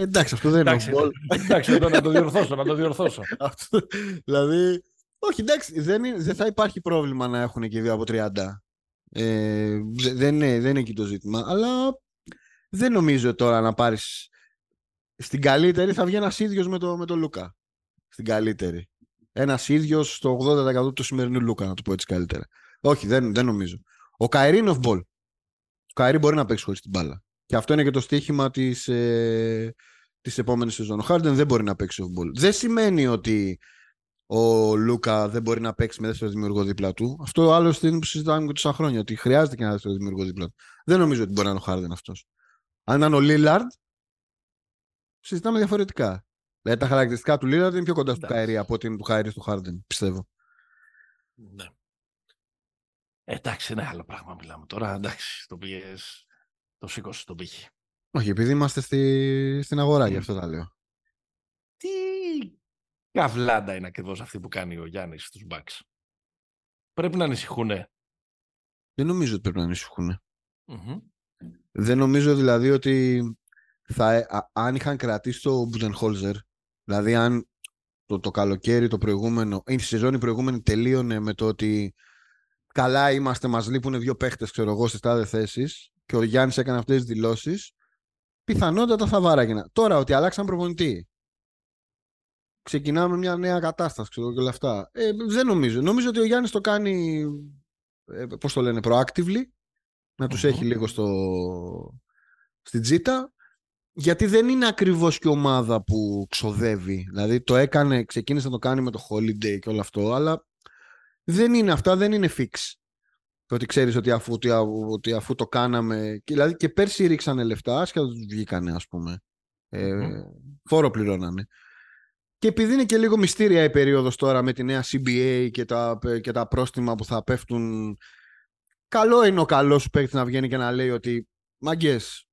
Εντάξει, αυτό δεν είναι Εντάξει, off-ball. εντάξει, εδώ να το διορθώσω, να το διορθώσω. Αυτό, δηλαδή, όχι, εντάξει, δεν, είναι- δεν θα υπάρχει πρόβλημα να έχουν και δύο από 30. Ε, δε- δεν, είναι, δεν είναι εκεί το ζήτημα. Αλλά δεν νομίζω τώρα να πάρεις στην καλύτερη θα βγει ένας ίδιος με το, με το Λούκα. Στην καλύτερη. Ένας ίδιος στο 80% του σημερινού Λούκα, να το πω έτσι καλύτερα. Όχι, δεν, δεν νομίζω. Ο Καϊρή είναι off-ball. Ο Καϊρή μπορεί να παίξει χωρίς την μπάλα. Και αυτό είναι και το στίχημα της, ε, της επόμενης σεζόν. Ο Χάρντεν δεν μπορεί να παίξει off-ball. Δεν σημαίνει ότι ο Λούκα δεν μπορεί να παίξει με δεύτερο δημιουργό δίπλα του. Αυτό άλλωστε είναι που συζητάμε και τόσα χρόνια. Ότι χρειάζεται και ένα δεύτερο δημιουργό δίπλα του. Δεν νομίζω ότι μπορεί να είναι ο Χάρντεν αυτός. Αν ήταν ο Λίλαρντ, συζητάμε διαφορετικά. Δηλαδή τα χαρακτηριστικά του Λίλαρντ είναι πιο κοντά στο Εντάξει. Καηρή από ότι είναι του Καηρή στο Χάρντεν, πιστεύω. Ναι. Εντάξει, είναι άλλο πράγμα μιλάμε τώρα. Εντάξει, το πήγες, το σήκωσε τον πήγε. Όχι, επειδή είμαστε στη, στην αγορά, γι' Μμ. αυτό τα λέω. Τι καβλάντα είναι ακριβώς αυτή που κάνει ο Γιάννης στους Bucks. Πρέπει να ανησυχούν. Δεν νομίζω ότι πρέπει να ανησυχούν. Δεν νομίζω δηλαδή ότι θα, ε- α- αν είχαν κρατήσει το Μπουντενχόλζερ, δηλαδή αν το, το καλοκαίρι το προηγούμενο, η σεζόν η προηγούμενη τελείωνε με το ότι καλά είμαστε, μας λείπουν δύο παίχτες, ξέρω εγώ, στις τάδε θέσεις και ο Γιάννης έκανε αυτές τις δηλώσεις, πιθανότατα θα βάραγαινα. Τώρα ότι αλλάξαν προπονητή, ξεκινάμε μια νέα κατάσταση, ξέρω εγώ, και όλα αυτά. Ε, δεν νομίζω. Νομίζω ότι ο Γιάννης το κάνει, ε, πώς το λένε, proactively, να τους Μμμ. έχει λίγο στο, στην τζίτα γιατί δεν είναι ακριβώς και ομάδα που ξοδεύει. Δηλαδή το έκανε, ξεκίνησε να το κάνει με το Holiday και όλο αυτό, αλλά δεν είναι αυτά, δεν είναι fix. Το ότι ξέρεις ότι αφού, ότι, α- ότι αφού το κάναμε, και, δηλαδή και πέρσι ρίξανε λεφτά, άσχετα τους βγήκανε ας πούμε. Ε, Μμμ. Φόρο πληρώνανε. Και επειδή είναι και λίγο μυστήρια η περίοδος τώρα με τη νέα CBA και τα, και τα πρόστιμα που θα πέφτουν καλό είναι ο καλός σου παίκτης να βγαίνει και να λέει ότι μαγκές,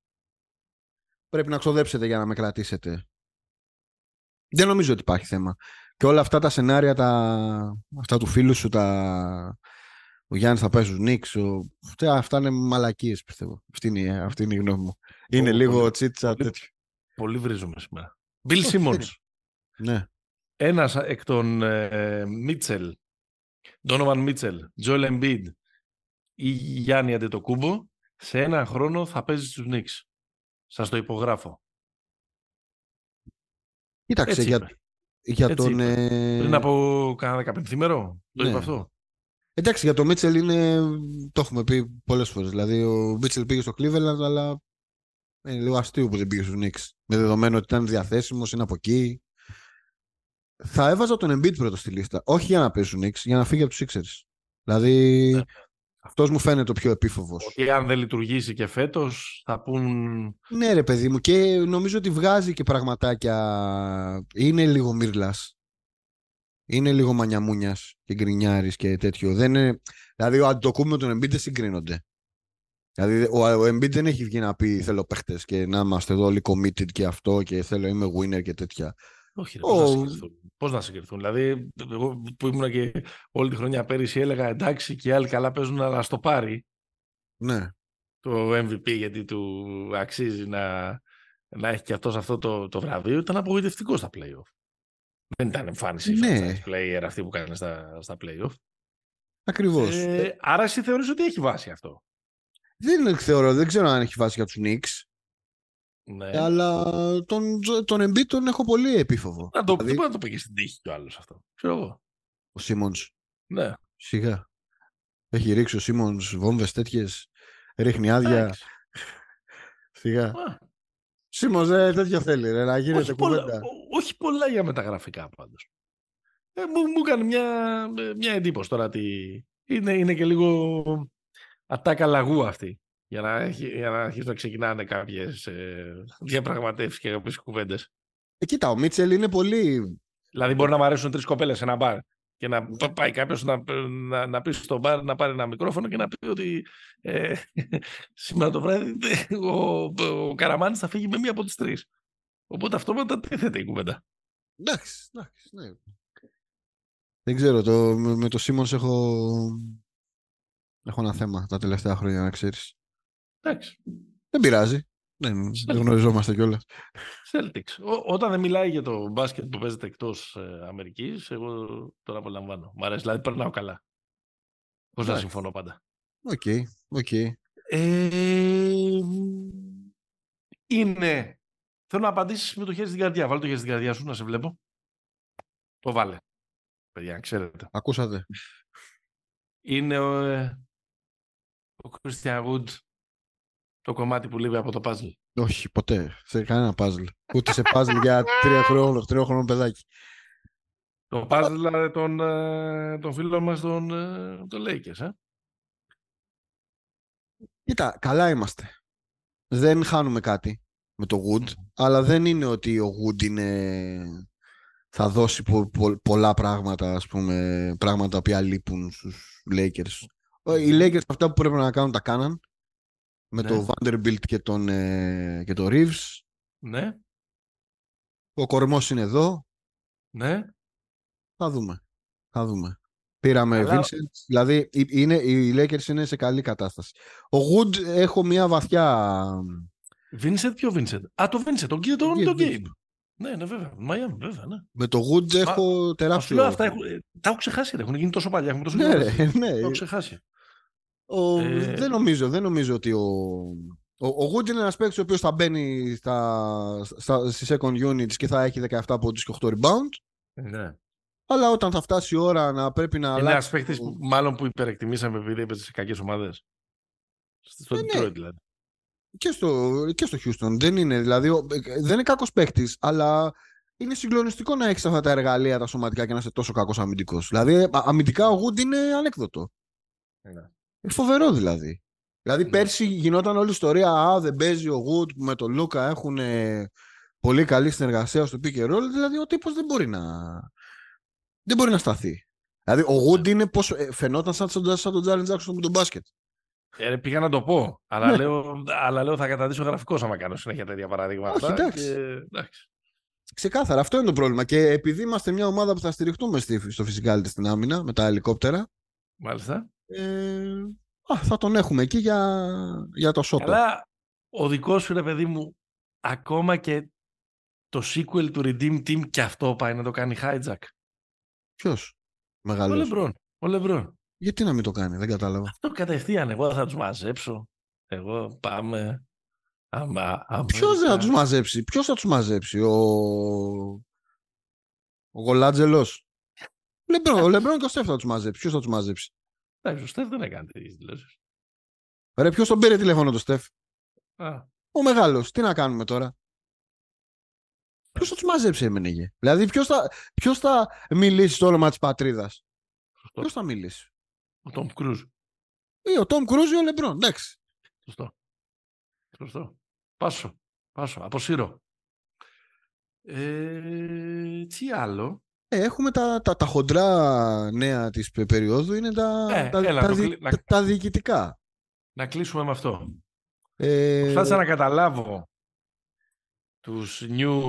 πρέπει να ξοδέψετε για να με κρατήσετε. Δεν νομίζω ότι υπάρχει θέμα. Και όλα αυτά τα σενάρια, τα... αυτά του φίλου σου, τα... ο Γιάννης θα πάει στους Νίξ, ο... αυτά, αυτά είναι μαλακίες πιστεύω. Αυτή είναι, η- αυτή είναι η γνώμη μου. Είναι Ω, λίγο πολύ- τσίτσα πολύ- τέτοιο. Πολύ βρίζουμε σήμερα. Bill Όχι, Simmons. δεν Ναι. Ένας εκ των ε, Μίτσελ, Donovan Μίτσελ, Joel Embiid ή Γιάννη Αντετοκούμπο, σε ένα χρόνο θα παίζει στους Knicks. Σας το υπογράφω. Κοίταξε, Έτσι για, είπε. για Έτσι τον... είπε. ε, Πριν από κάνα δεκαπενθήμερο, το ναι. είπε αυτό. Εντάξει, για το Μίτσελ είναι. Το έχουμε πει πολλές φορές. Δηλαδή, ο Μίτσελ πήγε στο Cleveland, αλλά είναι λίγο αστείο που δεν πήγε στους Knicks. Με δεδομένο ότι ήταν διαθέσιμος, είναι από εκεί. Θα έβαζα τον Embiid πρώτο στη λίστα. Όχι για να παίζει στους Knicks, για να φύγει από τους Sixers. Δηλαδή, Ναι. αυτός μου φαίνεται ο πιο επίφοβος. Ότι αν δεν λειτουργήσει και φέτος θα πούν Ναι, ρε παιδί μου, και νομίζω ότι βγάζει και πραγματάκια. Είναι λίγο μύρλας. Είναι λίγο μανιαμούνιας και γκρινιάρης και τέτοιο. Δεν είναι... Δηλαδή, ο Αντοκούμ με τον Embiid δεν συγκρίνονται. Δηλαδή, ο, ο Embiid δεν έχει βγει να πει θέλω παίχτες και να είμαστε εδώ όλοι committed και αυτό και θέλω είμαι winner και τέτοια. Όχι, ρε, Ο- πώς, να συγκριθούν. πώς να συγκριθούν. Δηλαδή, εγώ που ήμουν και όλη τη χρονιά πέρυσι έλεγα εντάξει και οι άλλοι καλά παίζουν αλλά στο πάρει Ναι. το MVP γιατί του αξίζει να, να έχει και αυτός αυτό το, το βραβείο. Ήταν απογοητευτικό στα play-off. Δεν ήταν εμφάνιση Ναι. franchise player αυτή που κάνει στα, στα play-off. Ακριβώς. Ε, άρα εσύ θεωρείς ότι έχει βάση αυτό; δεν θεωρώ, δεν ξέρω αν έχει βάση για τους Knicks. Ναι. Αλλά τον, τον Embiid τον έχω πολύ επίφοβο. Να το, δηλαδή- δεν μπορεί να το πήγε στην τύχη κι ο άλλος αυτό. Ξέρω εγώ. Ο Σίμονς. Ναι. Σιγά. Έχει ρίξει ο Σίμονς βόμβες τέτοιες. Ρίχνει άδεια. Εντάξει. Σιγά. Α, Σίμονς ε, τέτοιο θέλει ρε, να γίνεται όχι, πολλά, κουβέντα. ό- όχι πολλά για μεταγραφικά πάντως. Ε, μου, μου έκανε μια, ε, μια εντύπωση τώρα ότι είναι, είναι και λίγο ατάκα λαγού αυτή. Για να, έχει, για να αρχίσουν να ξεκινάνε κάποιες ε, διαπραγματεύσεις και κάποιες κουβέντες. Ε, κοίτα, ο Μίτσελ είναι πολύ. Δηλαδή, μπορεί να μου αρέσουν τρεις κοπέλες σε ένα μπαρ και να πάει κάποιος να, να, να πει στο μπαρ να πάρει ένα μικρόφωνο και να πει ότι ε, σήμερα το βράδυ ο, ο Καραμάνης θα φύγει με μία από τις τρεις. Οπότε αυτόματα τίθεται η κουβέντα. Εντάξει, εντάξει, ναι. Δεν ξέρω, το, με, με το Σίμονς έχω, έχω ένα θέμα τα τελευταία χρόνια, να ξέρεις. Εντάξει. Δεν πειράζει. Δεν, δεν γνωριζόμαστε κιόλας. Celtics. Ό, όταν δεν μιλάει για το μπάσκετ που παίζεται εκτός ε, Αμερικής, εγώ τώρα απολαμβάνω. Μ' αρέσει, δηλαδή περνάω καλά. Πώ να συμφωνώ πάντα. Ok, okay, ok. Okay. Ε, είναι. Θέλω να απαντήσεις με το χέρι στην καρδιά. Βάλε το χέρι στην καρδιά σου να σε βλέπω. Το βάλε. Παιδιά, ξέρετε. Ακούσατε. Είναι ο, ε, ο Christian Wood το κομμάτι που λείπει από το παζλ. Όχι, ποτέ. Σε κανένα παζλ. Ούτε σε puzzle για τρία χρόνια, τρία χρόνια παιδάκι. Το puzzle δηλαδή, των, ε, των φίλων μας των, ε, των Lakers, ε; Κοίτα, καλά είμαστε. Δεν χάνουμε κάτι με το Wood, αλλά δεν είναι ότι ο Wood είναι... θα δώσει πολλά πράγματα, ας πούμε, πράγματα που λείπουν στους Lakers. Οι Lakers αυτά που πρέπει να κάνουν τα κάναν με ναι. το Vanderbilt και τον, ε, και το Reeves. Ναι. Ο κορμός είναι εδώ. Ναι. Θα δούμε. Θα δούμε. Πήραμε Αλλά... Vincent. Δηλαδή είναι, οι Lakers είναι σε καλή κατάσταση. Ο Wood έχω μια βαθιά... Vincent, ποιο Vincent; Α, το Vincent, τον κύριο τον, τον Gabe. Ναι, ναι, βέβαια. Miami, βέβαια, ναι. Με το Wood έχω τεράστιο... Αυτά έχουν, ε, τα έχω ξεχάσει, έχουν γίνει τόσο παλιά. Έχουν τόσο ναι, ρε, ναι. Τα έχω ξεχάσει. Ο, ε... Δεν νομίζω, δεν νομίζω ότι ο, ο, ο Wood είναι ένας παίκτης ο οποίος θα μπαίνει στα, στα, στις second units και θα έχει 17 πόντους και 8 rebound. Ναι. Αλλά όταν θα φτάσει η ώρα να πρέπει να είναι αλλάξει... Είναι ένας παίκτης μάλλον που υπερεκτιμήσαμε επειδή έπαιζε σε κακές ομάδες. Στο ε, ναι. Detroit δηλαδή. Και στο, και στο Houston. Δεν είναι, δηλαδή, δεν είναι κακός παίκτης, αλλά είναι συγκλονιστικό να έχεις αυτά τα εργαλεία τα σωματικά και να είσαι τόσο κακός αμυντικός. Δηλαδή, αμυντικά ο Wood είναι ανέκδοτο. Ναι. Είναι φοβερό δηλαδή. Δηλαδή ναι. πέρσι γινόταν όλη η ιστορία Α, δεν παίζει ο Γουτ που με τον Λούκα έχουν πολύ καλή συνεργασία στο pick and roll. Δηλαδή ο τύπος δεν μπορεί να, δεν μπορεί να σταθεί. Δηλαδή ο Γουτ ναι. είναι πως, ε, φαινόταν σαν, σαν τον Τζάριν Τζάξον με τον μπάσκετ. Ε, πήγα να το πω, αλλά, ναι. λέω, αλλά λέω θα καταδείσω γραφικό άμα κάνω συνέχεια τέτοια παραδείγματα. Όχι, εντάξει. Και, εντάξει. Ξεκάθαρα, αυτό είναι το πρόβλημα. Και επειδή είμαστε μια ομάδα που θα στηριχτούμε στο φυσικά στην άμυνα με τα ελικόπτερα. Μάλιστα. Ε, α, θα τον έχουμε εκεί για, για το σώτο. Αλλά ο δικός σου, ρε παιδί μου, ακόμα και το sequel του Redeem Team και αυτό πάει να το κάνει hijack. Ποιος; Μεγάλος. Ο Λεμπρόν. Ο Λεμπρόν. Γιατί να μην το κάνει, δεν κατάλαβα. Αυτό κατευθείαν, εγώ θα τους μαζέψω. Εγώ πάμε... Άμα, Ποιος θα τους μαζέψει, ποιος θα τους μαζέψει, ο... Ο Γολάτζελος. Λεμπρόν, ο Λεμπρόν και ο Στέφ θα τους μαζέψει. Ποιος θα τους μαζέψει; Εντάξει, ο Στεφ δεν έκανε τέτοιες δηλώσεις. Ρε, ποιος τον πήρε τηλέφωνο το Στεφ; Α. Ο μεγάλος. Τι να κάνουμε τώρα; Ποιος θα τους μαζέψει, εμένα λέγε. Δηλαδή, ποιος θα, ποιος θα μιλήσει στο όνομα της πατρίδας; Ποιος θα μιλήσει; Ο Τόμ Κρούζ. Ή ο Τόμ Κρούζ ή ο Λεμπρόν. Εντάξει. Σωστό. Σωστό. Πάσο. Πάσο. Αποσύρω. Ε, τι άλλο; Ε, έχουμε τα, τα, τα χοντρά νέα της περίοδου, είναι τα, ε, τα, έλα, τα, δι, να... τα, διοικητικά. Να κλείσουμε με αυτό. Ε... Προσπάθησα να καταλάβω τους new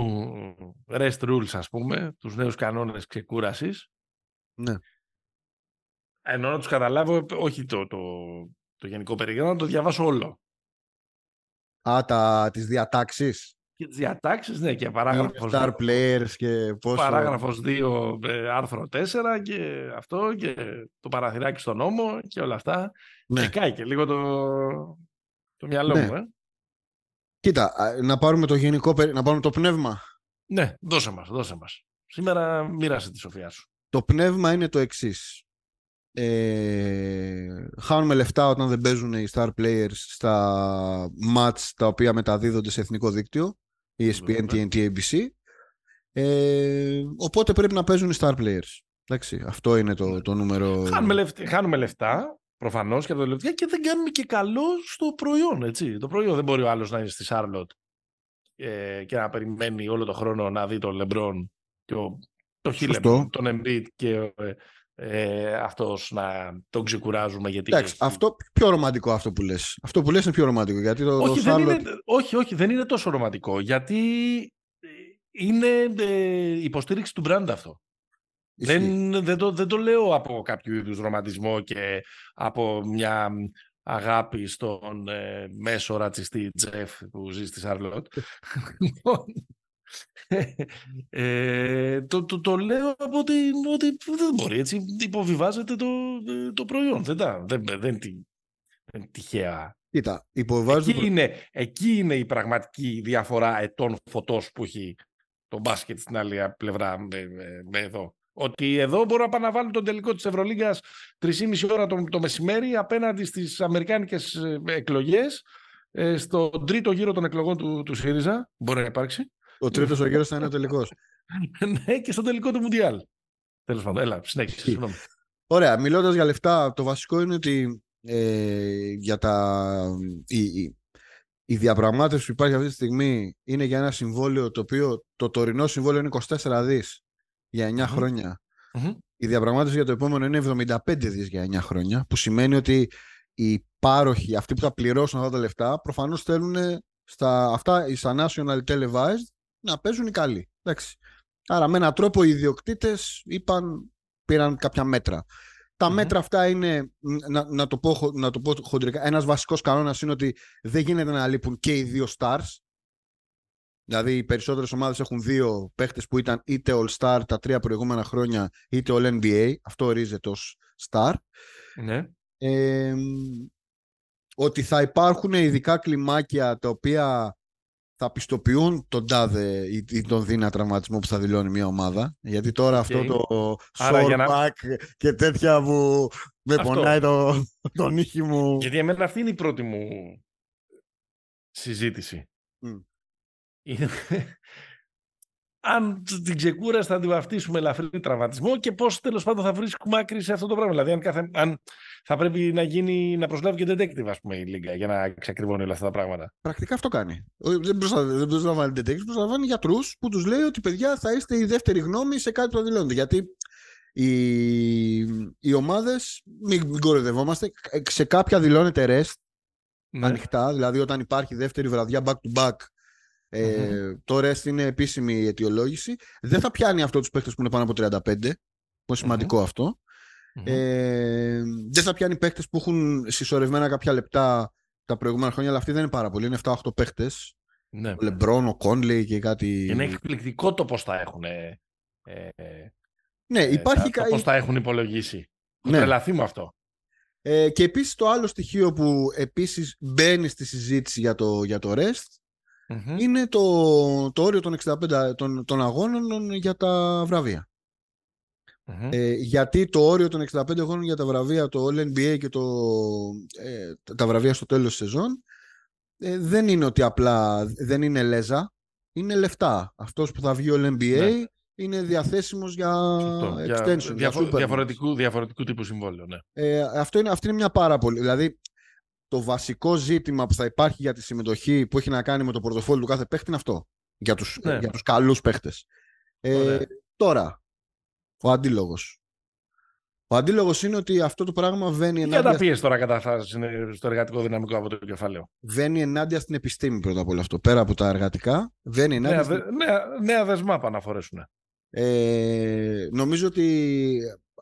rest rules, ας πούμε, τους νέους κανόνες ξεκούρασης. Ναι. Ενώ να τους καταλάβω, όχι το, το, το γενικό περιγράμμα, να το διαβάσω όλο. Α, τα, τις διατάξεις και τις διατάξεις, ναι, και παράγραφος. Star players και πόσο. Παράγραφος 2, ε, άρθρο 4 και αυτό και το παραθυράκι στον νόμο και όλα αυτά. Ναι. Και κάει και λίγο το, το μυαλό ναι. μου, ε. Κοίτα, να πάρουμε το γενικό, να πάρουμε το πνεύμα. Ναι, δώσε μας, δώσε μας. Σήμερα μοίρασε τη σοφία σου. Το πνεύμα είναι το εξής. Ε, χάνουμε λεφτά όταν δεν παίζουν οι star players στα match τα οποία μεταδίδονται σε εθνικό δίκτυο ESPN, TNT, ABC. Ε, οπότε πρέπει να παίζουν οι star players. Εντάξει, αυτό είναι το, το νούμερο. Χάνουμε λεφτά, χάνουμε λεφτά προφανώς και από το λεφτά και δεν κάνουμε και καλό στο προϊόν. Έτσι. Το προϊόν δεν μπορεί ο άλλος να είναι στη Charlotte ε, και να περιμένει όλο το χρόνο να δει τον Λεμπρόν και ο, το Σωστό. Χίλεμπρον, τον Embiid και ε, ε, αυτός να τον ξεκουράζουμε γιατί Εντάξει, έχει- αυτό πιο ρομαντικό αυτό που λες. Αυτό που λες είναι πιο ρομαντικό. Γιατί το, όχι, το δεν Charlotte- είναι, όχι, όχι, δεν είναι τόσο ρομαντικό γιατί ε, είναι ε, υποστήριξη του brand αυτό. Ισχύει. Δεν, δεν, το, δεν το λέω από κάποιο είδους ρομαντισμό και από μια αγάπη στον ε, μέσο ρατσιστή Τζεφ που ζει στη Σαρλότ. Λοιπόν, ε, το, το, το λέω από ότι, ότι δεν μπορεί έτσι υποβιβάζεται το, ε, το προϊόν. Δεν, τα, δεν, δεν, δεν, τη- δεν είναι τυχαία. Κοίτα, υποβάζω Εκεί είναι, εκεί είναι η πραγματική διαφορά ετών φωτός που έχει το μπάσκετ στην άλλη πλευρά με, με- με εδώ. Ότι εδώ μπορούν να πάνε να βάλουν τον τελικό της Ευρωλίγκας 3,5 ώρα το, το μεσημέρι απέναντι στις αμερικάνικες ε, εκλογές ε, στο τρίτο γύρο των εκλογών του, του ΣΥΡΙΖΑ. Μπορεί να υπάρξει. Ο τρίτος ο γύρος θα είναι ο τελικός. ναι, και στο τελικό του Μουντιάλ. Τέλος πάντων, έλα, συνέχισε. συγγνώμη. Ωραία, μιλώντας για λεφτά, το βασικό είναι ότι ε, για τα, η, η, η διαπραγμάτευση που υπάρχει αυτή τη στιγμή είναι για ένα συμβόλαιο το οποίο το τωρινό συμβόλαιο είναι 24 δις για 9 Μμμ. χρόνια. Μμμ. Η διαπραγμάτευση για το επόμενο είναι 75 δις για 9 χρόνια, που σημαίνει ότι οι πάροχοι, αυτοί που θα πληρώσουν αυτά τα λεφτά, προφανώς θέλουν στα, αυτά στα national televised να παίζουν οι καλοί. Εντάξει. Άρα με έναν τρόπο οι ιδιοκτήτες είπαν, πήραν κάποια μέτρα. Τα Μμμ. μέτρα αυτά είναι, να, να, το πω, χο- να το πω χοντρικά, ένας βασικός κανόνας είναι ότι δεν γίνεται να λείπουν και οι δύο stars. Δηλαδή οι περισσότερες ομάδες έχουν δύο παίχτες που ήταν είτε All-Star τα τρία προηγούμενα χρόνια είτε All-NBA. Αυτό ορίζεται ως star. Ναι. Ε, ότι θα υπάρχουν ειδικά κλιμάκια τα οποία θα πιστοποιούν τον τάδε ή, ή τον δίνα τραυματισμό που θα δηλώνει μια ομάδα. Γιατί τώρα αυτό το Άρα για να- short back και τέτοια που με Αυτό. πονάει το, το νύχι μου. Γιατί εμένα αυτή είναι η πρώτη μου συζήτηση. Μμ. Είναι... Αν την ξεκούραση θα την βαφτίσουμε ελαφρύ τραυματισμό και πώς τέλος πάντων θα βρίσκουμε άκρη σε αυτό το πράγμα. Δηλαδή αν, κάθε... αν θα πρέπει να, γίνει, να προσλάβει και detective ας πούμε η Λίγκα για να εξακριβώνει όλα αυτά τα πράγματα. Πρακτικά αυτό κάνει. Ο- Δεν προσλα- δεν προσλαμβάνει detectives, προσλαμβάνει γιατρούς που τους λέει ότι παιδιά θα είστε η δεύτερη γνώμη σε κάτι που θα δηλώνετε. Γιατί οι, οι ομάδες, μην, μην κοροϊδευόμαστε, σε κάποια δηλώνεται rest Ναι. ανοιχτά. Δηλαδή όταν υπάρχει δεύτερη βραδιά back to back, ε, το rest είναι επίσημη η αιτιολόγηση. Δεν θα πιάνει αυτό τους παίχτε που είναι πάνω από 35. Που είναι σημαντικό αυτό. Μμμ. Ε, δεν θα πιάνει παίχτε που έχουν συσσωρευμένα κάποια λεπτά τα προηγούμενα χρόνια, αλλά αυτοί δεν είναι πάρα πολλοί. Είναι 7-8 παίχτε. ναι. Ο Λεμπρόν, ο Κόνλεϊ και κάτι. Είναι εκπληκτικό το πώς τα έχουν, ε, ε, Ναι, υπάρχει τα, κα... το πώς τα έχουν υπολογίσει. Έχω Ναι. τρελαθεί με αυτό. ε, και επίσης το άλλο στοιχείο που επίσης μπαίνει στη συζήτηση για το, για το REST Μμμ. είναι το, το όριο των 65 των, των αγώνων για τα βραβεία. Μμμ. Ε, γιατί το όριο των 65 αγώνων για τα βραβεία, το All NBA και το, ε, τα βραβεία στο τέλος της σεζόν ε, δεν είναι ότι απλά δεν είναι λέζα, είναι λεφτά. Αυτός που θα βγει All NBA Ναι. είναι διαθέσιμος για Σωστό. Για extension, για διαφο- Supermax. διαφορετικού, διαφορετικού τύπου συμβόλαιο, ναι. Ε, αυτό είναι, αυτή είναι μια πάρα πολύ. Δηλαδή, το βασικό ζήτημα που θα υπάρχει για τη συμμετοχή που έχει να κάνει με το πορτοφόλι του κάθε παίχτη είναι αυτό. Για τους, Ναι. για τους καλούς παίχτες. Ε, Ωραία. τώρα, ο αντίλογος. Ο αντίλογος είναι ότι αυτό το πράγμα βαίνει Για ενάντια, τα πίεση τώρα καταφτάσει στο εργατικό δυναμικό από το κεφάλαιο. βαίνει ενάντια στην επιστήμη πρώτα απ' όλα αυτό. Πέρα από τα εργατικά, βαίνει ενάντια Νέα, στην... δε- νέα, νέα δεσμά πάνε να φορέσουν. Ε, νομίζω ότι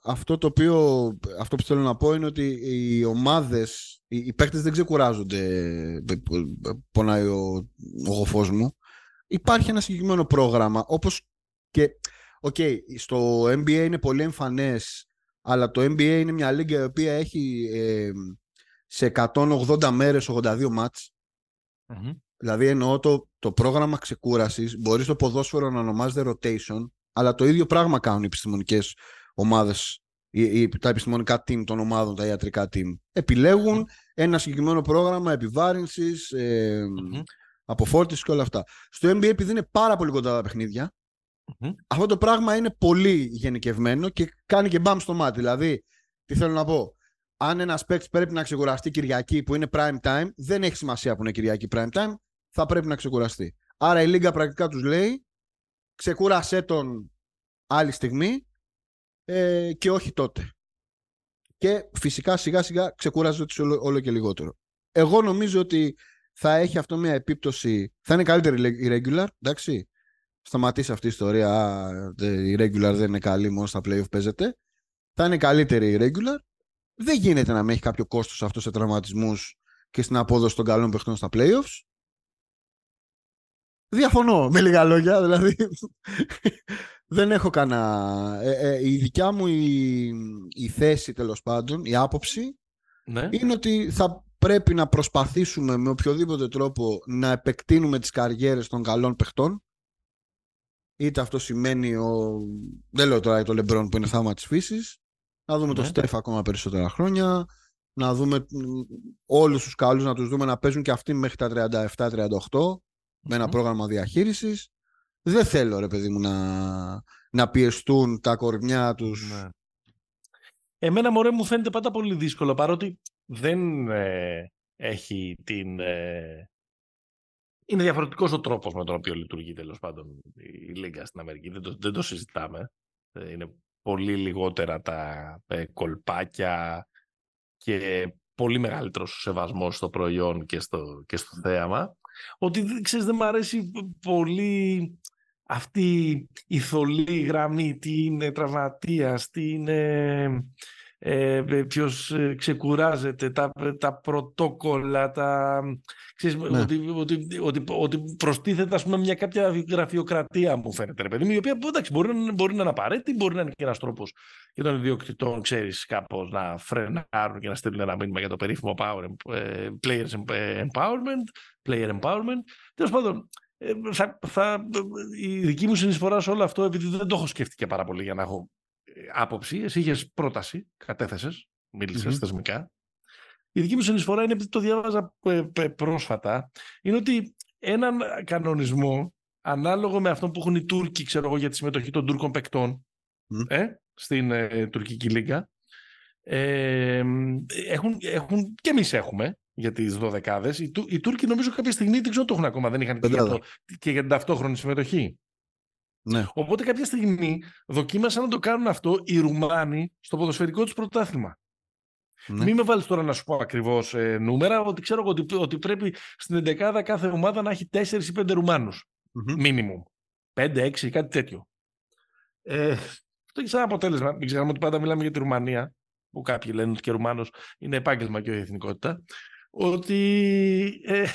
αυτό το οποίο αυτό που θέλω να πω είναι ότι οι ομάδες, οι, οι παίκτες δεν ξεκουράζονται πονάει ο, ο γοφός μου. Υπάρχει ένα συγκεκριμένο πρόγραμμα όπως και οκ, στο NBA είναι πολύ εμφανές αλλά το NBA είναι μια λίγκα η οποία έχει ε, σε 180 μέρες 82 μάτς. Δηλαδή εννοώ το, το πρόγραμμα ξεκούρασης μπορείς στο ποδόσφαιρο να ονομάζεται rotation αλλά το ίδιο πράγμα κάνουν οι επιστημονικές ομάδες ή, ή τα επιστημονικά team των ομάδων, τα ιατρικά team. Επιλέγουν ένα συγκεκριμένο πρόγραμμα επιβάρυνσης, ε, Μμμ. αποφόρτισης και όλα αυτά. Στο NBA επειδή είναι πάρα πολύ κοντά τα παιχνίδια Μμμ. αυτό το πράγμα είναι πολύ γενικευμένο και κάνει και μπαμ στο μάτι. Δηλαδή, τι θέλω να πω; Αν ένας παίκτης πρέπει να ξεκουραστεί Κυριακή που είναι prime time, δεν έχει σημασία που είναι Κυριακή prime time, θα πρέπει να ξεκουραστεί. Άρα η Λίγκα πρακτικά τους λέει ξεκούρασέ τον άλλη στιγμή ε, και όχι τότε. Και φυσικά σιγά σιγά ξεκουράζεται τους όλο, όλο και λιγότερο. Εγώ νομίζω ότι θα έχει αυτό μια επίπτωση, θα είναι καλύτερη η regular, εντάξει. Σταματήσει αυτή η ιστορία, η regular δεν είναι καλή, μόνο στα playoff παίζεται. Θα είναι καλύτερη η regular. Δεν γίνεται να με έχει κάποιο κόστος αυτό σε τραυματισμούς και στην απόδοση των καλών παιχτών στα playoffs. Διαφωνώ με λίγα λόγια, δηλαδή. Δεν έχω κανένα... Ε, ε, η δικιά μου η, η θέση τέλος πάντων, η άποψη ναι. είναι ότι θα πρέπει να προσπαθήσουμε με οποιοδήποτε τρόπο να επεκτείνουμε τις καριέρες των καλών παιχτών. Είτε αυτό σημαίνει ο... δεν λέω τώρα το Λεμπρόν που είναι θάμα της φύσης. Να δούμε ναι. τον Στέφ ακόμα περισσότερα χρόνια. Να δούμε όλους τους καλούς να τους δούμε να παίζουν και αυτοί μέχρι τα 37-38 με ένα πρόγραμμα διαχείρισης δεν θέλω ρε παιδί μου να, να πιεστούν τα κορμιά τους ναι. Εμένα μωρέ μου φαίνεται πάντα πολύ δύσκολο παρότι δεν ε, έχει την... Ε, είναι διαφορετικός ο τρόπος με τον οποίο λειτουργεί τέλος πάντων η Λίγκα στην Αμερική. Δεν το, δεν το συζητάμε. Ε, είναι πολύ λιγότερα τα κολπάκια και πολύ μεγαλύτερος ο σεβασμός στο προϊόν και στο, και στο θέαμα. Ότι ξέρεις δεν μου αρέσει πολύ αυτή η θολή γραμμή, τι είναι τραυματίας, τι είναι ε, ποιος ε, ξεκουράζεται, τα, τα πρωτόκολλα, τα, ξέρεις, ναι. ότι, ότι, ότι, ότι προστίθεται ας πούμε, μια κάποια γραφειοκρατία μου φαίνεται, ρε παιδί μου, η οποία εντάξει, μπορεί, να, μπορεί να είναι απαραίτητη, μπορεί να είναι και ένας τρόπος για των ιδιοκτητών, ξέρεις, κάπως να φρενάρουν και να στείλουν ένα μήνυμα για το περίφημο power, ε, players empowerment, player empowerment. Τέλος πάντων, ε, θα, θα, η δική μου συνεισφορά σε όλο αυτό, επειδή δεν το έχω σκεφτεί και πάρα πολύ για να έχω άποψη, εσύ είχες πρόταση, κατέθεσες, μίλησες θεσμικά. Η δική μου συνεισφορά είναι, επειδή το διάβαζα πρόσφατα, είναι ότι έναν κανονισμό ανάλογο με αυτό που έχουν οι Τούρκοι, ξέρω εγώ, για τη συμμετοχή των Τούρκων παικτών ε, στην ε, τουρκική λίγα, ε, έχουν, έχουν, και εμείς έχουμε για τις δωδεκάδες. Οι, οι Τούρκοι νομίζω κάποια στιγμή δεν ξέρω το έχουν ακόμα, δεν είχαν και για, το, και για την ταυτόχρονη συμμετοχή. Ναι. Οπότε κάποια στιγμή δοκίμασαν να το κάνουν αυτό οι Ρουμάνοι στο ποδοσφαιρικό τους πρωτάθλημα. Ναι. Μην με βάλεις τώρα να σου πω ακριβώς ε, νούμερα, ότι ξέρω ότι, ότι πρέπει στην 11 κάθε ομάδα να έχει 4 ή 5 Ρουμάνους. Μίνιμουμ. 5-6, κάτι τέτοιο. Ε, αυτό έχει σαν αποτέλεσμα. Μην ξεχνάμε ότι πάντα μιλάμε για τη Ρουμανία, που κάποιοι λένε ότι και Ρουμάνος είναι επάγγελμα και όχι εθνικότητα. Ότι ε,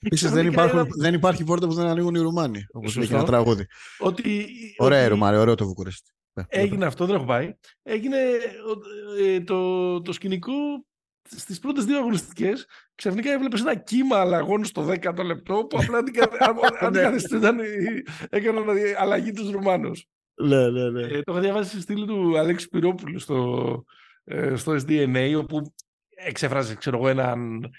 Επίση δεν, δεν υπάρχει πόρτα που δεν ανοίγουν οι Ρουμάνοι. Όπως λέει ένα τραγούδι. Ότι, ωραία, ότι... Ρουμάνοι, ωραίο το Βουκουρέστι. Ναι, έγινε αυτό, δεν έχω πάει. Έγινε ε, το, το σκηνικό στις πρώτες δύο αγωνιστικές. Ξαφνικά έβλεπες ένα κύμα αλλαγών στο 10ο λεπτό που απλά αντικαθιστούνταν. Ναι. έκαναν αλλαγή τους Ρουμάνους. Ναι, ναι, ναι. Ε, το είχα διαβάσει στη στήλη του Αλέξη Πυρόπουλου στο, ε, στο SDNA, όπου εξέφραζε ξέρω εγώ, έναν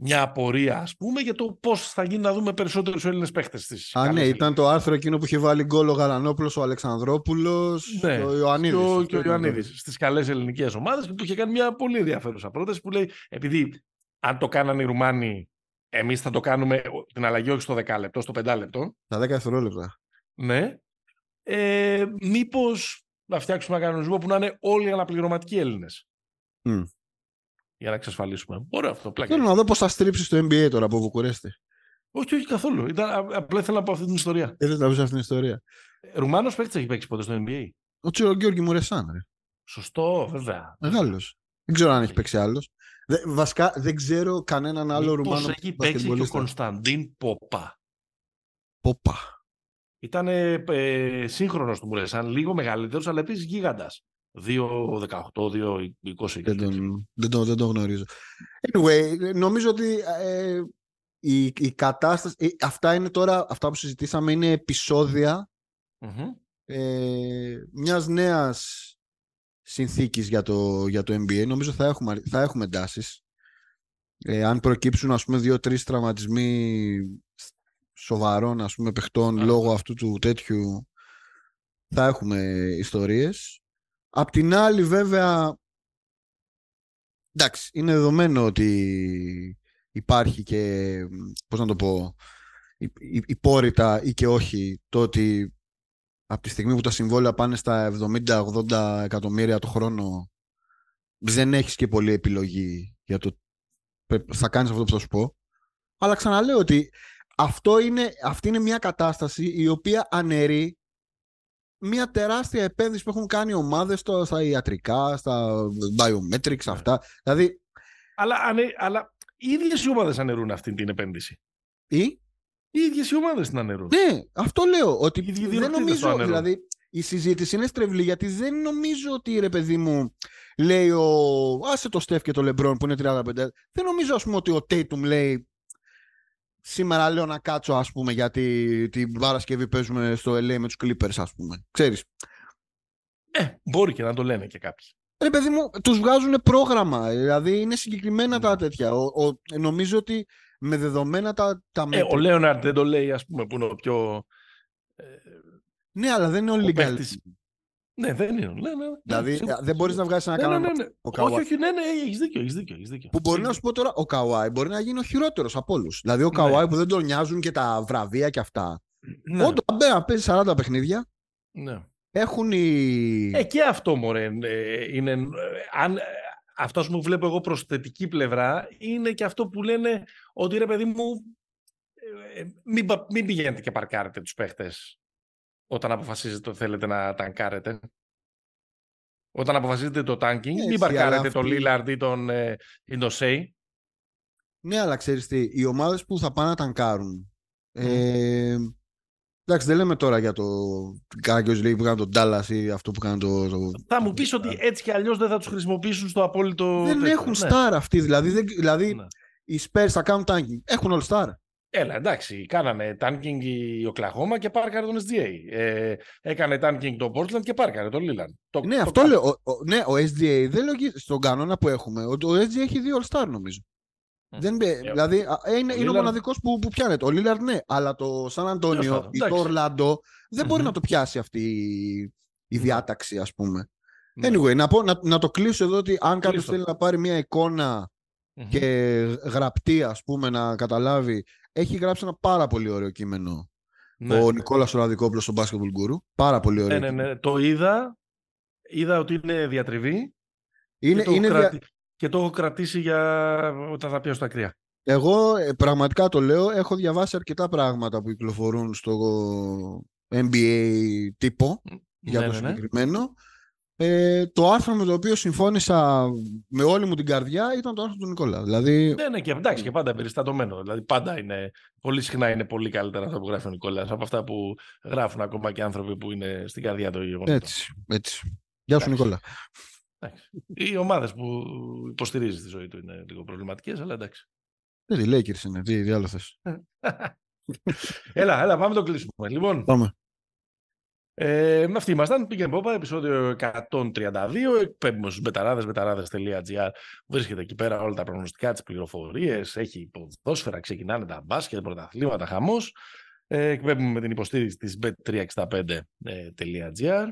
μια απορία, ας πούμε, για το πώς θα γίνει να δούμε περισσότερους Έλληνες παίχτες τη. Α, ναι, ήταν το άρθρο εκείνο που είχε βάλει γκολ ο Γαλανόπουλος, ο Αλεξανδρόπουλος ναι, ο Ιωαννίδης. Και ο, ο Ιωαννίδης στις καλές ελληνικές ομάδες και που είχε κάνει μια πολύ ενδιαφέρουσα πρόταση που λέει, επειδή αν το κάνανε οι Ρουμάνοι, εμείς θα το κάνουμε την αλλαγή όχι στο 10 λεπτό, στο 5 λεπτό. Στα 10 δευτερόλεπτα. Ναι. Ε, Μήπως να φτιάξουμε ένα κανονισμό που να είναι όλοι αναπληρωματικοί Έλληνες. Mm για να εξασφαλίσουμε. Ωραία αυτό. Πλάκα. Θέλω να δω πώς θα στρίψει το NBA τώρα από Βουκουρέστι. Όχι, όχι καθόλου. Ήταν, απλά ήθελα να πω αυτή την ιστορία. Ήθελα να πεις αυτή την ιστορία. Ε, Ρουμάνος παίκτης έχει παίξει ποτέ στο NBA. Ο Τσίρο Γιώργη Μουρεσάν. Ρε. Σωστό, βέβαια. Μεγάλος. Δεν ξέρω αν έχει παίξει άλλος. βασικά δεν ξέρω κανέναν άλλο Μήπως Ρουμάνο. έχει παίξει και ο Κωνσταντίν Πόπα. Πόπα. Ήταν ε, σύγχρονος του Μουρεσάν, λίγο μεγαλύτερος, αλλά επίσης γίγαντας. 2-18, 2-20. Δεν τον, δεν, τον, δεν τον γνωρίζω. Anyway, νομίζω ότι ε, η, η κατάσταση... Ε, αυτά είναι τώρα, αυτά που συζητήσαμε είναι επεισόδια mm-hmm. ε, μιας νέας συνθήκης για το, για το NBA. Νομίζω θα έχουμε, θα έχουμε εντάσεις. Ε, αν προκύψουν ας πούμε δύο-τρεις τραυματισμοί σοβαρών ας πούμε παιχτών λόγω αυτού του τέτοιου θα έχουμε ιστορίες Απ' την άλλη βέβαια, εντάξει, είναι δεδομένο ότι υπάρχει και, πώς να το πω, υπόρριτα ή και όχι το ότι από τη στιγμή που τα συμβόλαια πάνε στα 70-80 εκατομμύρια το χρόνο δεν έχεις και πολλή επιλογή για το θα κάνεις αυτό που θα σου πω. Αλλά ξαναλέω ότι αυτό είναι, αυτή είναι μια κατάσταση η οποία αναιρεί μια τεράστια επένδυση που έχουν κάνει οι ομάδες στα ιατρικά, στα biometrics, ναι. αυτά. Δηλαδή... Αλλά, αλλά οι ίδιες οι ομάδες αναιρούν αυτή την επένδυση. Ή; Οι ίδιες οι ομάδες την αναιρούν. Ναι, αυτό λέω. Ότι δεν νομίζω, δηλαδή, η συζήτηση είναι στρεβλή γιατί δεν νομίζω ότι ρε παιδί μου λέει ο. Άσε το Στεφ και το Λεμπρόν που είναι 35. Δεν νομίζω ας πούμε ότι ο Tatum λέει σήμερα λέω να κάτσω ας πούμε γιατί την Παρασκευή παίζουμε στο LA με τους Clippers ας πούμε. Ξέρεις. Ε, μπορεί και να το λένε και κάποιοι. Ρε παιδί μου, τους βγάζουν πρόγραμμα, δηλαδή είναι συγκεκριμένα τα τέτοια. Ο, ο, νομίζω ότι με δεδομένα τα, τα ε, ο Λέοναρντ δεν το λέει, ας πούμε, που είναι ο πιο... Ε, ναι, αλλά δεν είναι όλοι legal. Ναι, δεν είναι. Ναι, ναι, ναι. Δηλαδή δεν μπορείς να βγάλεις ένα ναι, κανόνα. Ναι, ναι, ναι. Όχι, όχι, ναι, ναι, έχεις δίκιο, έχεις δίκιο, έχεις δίκιο. Που μπορεί να σου πω τώρα, ο Καουάι μπορεί να γίνει ο χειρότερος από όλους. Δηλαδή ο Καουάι ναι. που δεν τον νοιάζουν και τα βραβεία και αυτά. Ναι. Όντως, αν παίζει 40 παιχνίδια. Ναι. Έχουν οι. Ε, και αυτό μωρέ. Ε, είναι, ε, αν, ε, αυτό που βλέπω εγώ προς θετική πλευρά είναι και αυτό που λένε ότι ρε παιδί μου μην, μην πηγαίνετε και παρκάρετε τους παίχτες όταν αποφασίζετε ότι θέλετε να τανκάρετε. Όταν αποφασίζετε το tanking, μην παρκάρετε τον Lillard ή τον ε, Ναι, αλλά ξέρεις τι, οι ομάδες που θα πάνε να τανκάρουν, ε, εντάξει δεν λέμε τώρα για το κάποιο λέει που κάνει τον Dallas ή αυτό που κάνει το... το... Θα μου πεις ότι έτσι κι αλλιώς δεν θα τους χρησιμοποιήσουν στο απόλυτο... Δεν έχουν ναι. star αυτοί, δηλαδή, δεν, δηλαδή ναι. οι Spurs θα κάνουν tanking, έχουν all star. Έλα, εντάξει, κάνανε tanking η Οκλαχώμα και πάρκαρε τον SGA. Ε, έκανε tanking το Portland και πάρκαρε τον Λίλαν. ναι, αυτό λέω. Ο, ναι, ο SGA δεν λέω στον κανόνα που έχουμε. Ο, ο SGA έχει δύο All-Star νομίζω. Δεν, ε, δηλαδή, ε, είναι, ο, είναι ο μοναδικός που, που πιάνεται. Ο Λίλαρντ ναι, αλλά το Σαν Αντώνιο ή το Ορλάντο δεν μπορεί να το πιάσει αυτή η διάταξη, ας πούμε. Ναι. Anyway, να, πω, να, να το κλείσω εδώ ότι αν κάποιος θέλει να πάρει μια εικόνα και γραπτή, ας πούμε, να καταλάβει έχει γράψει ένα πάρα πολύ ωραίο κείμενο ναι. ο Νικόλας Οραδικόπουλο στο Basketball Guru. Πάρα πολύ ωραίο. Ναι, ναι, ναι. Το είδα. Είδα ότι είναι διατριβή. Είναι, και, το είναι δια... και το έχω κρατήσει για όταν θα πιω στα κρύα. Εγώ ε, πραγματικά το λέω. Έχω διαβάσει αρκετά πράγματα που κυκλοφορούν στο NBA τύπο για το συγκεκριμένο. Ε, το άρθρο με το οποίο συμφώνησα με όλη μου την καρδιά ήταν το άρθρο του Νικόλα. Δηλαδή... Ναι, ναι, και εντάξει, και πάντα περιστατωμένο. Δηλαδή, πάντα είναι, πολύ συχνά είναι πολύ καλύτερα αυτά που γράφει ο Νικόλας από αυτά που γράφουν ακόμα και άνθρωποι που είναι στην καρδιά του γεγονότος. Έτσι, έτσι. Γεια σου, Νικόλα. Οι ομάδες που υποστηρίζει τη ζωή του είναι λίγο προβληματικές, αλλά εντάξει. Δεν τη λέει, κύριε τι, τι άλλο θες. έλα, έλα, πάμε το κλείσουμε. Λοιπόν, πάμε. Ε, αυτή ήμασταν. Πήγαινε Πόπα, επεισόδιο 132. Εκπέμπουμε στους μπεταράδες, μπεταράδε.gr. Βρίσκεται εκεί πέρα όλα τα προγνωστικά, τις πληροφορίες. Έχει ποδόσφαιρα, ξεκινάνε τα μπάσκετ, πρωταθλήματα, χαμός. Ε, εκπέμπουμε με την υποστήριξη της bet365.gr.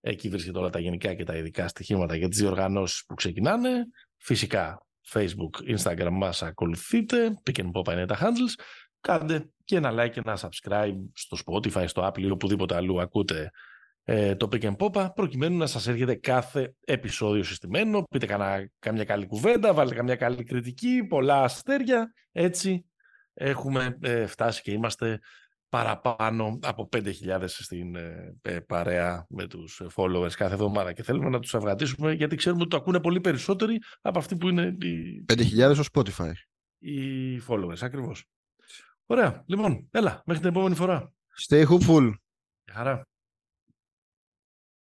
Εκεί βρίσκεται όλα τα γενικά και τα ειδικά στοιχήματα για τις διοργανώσεις που ξεκινάνε. Φυσικά, Facebook, Instagram μας ακολουθείτε. Πήγαινε Πόπα είναι τα handles κάντε και ένα like και ένα subscribe στο Spotify, στο Apple ή οπουδήποτε αλλού ακούτε ε, το Pick and Pop προκειμένου να σας έρχεται κάθε επεισόδιο συστημένο. Πείτε κανά, καμιά καλή κουβέντα, βάλτε καμιά καλή κριτική, πολλά αστέρια. Έτσι έχουμε ε, φτάσει και είμαστε παραπάνω από 5.000 στην ε, ε, παρέα με τους followers κάθε εβδομάδα και θέλουμε να τους αυγατήσουμε γιατί ξέρουμε ότι το ακούνε πολύ περισσότεροι από αυτοί που είναι οι... 5.000 στο Spotify. Οι followers, ακριβώς. Ωραία. Λοιπόν, έλα, μέχρι την επόμενη φορά. Stay hopeful. Χαρά.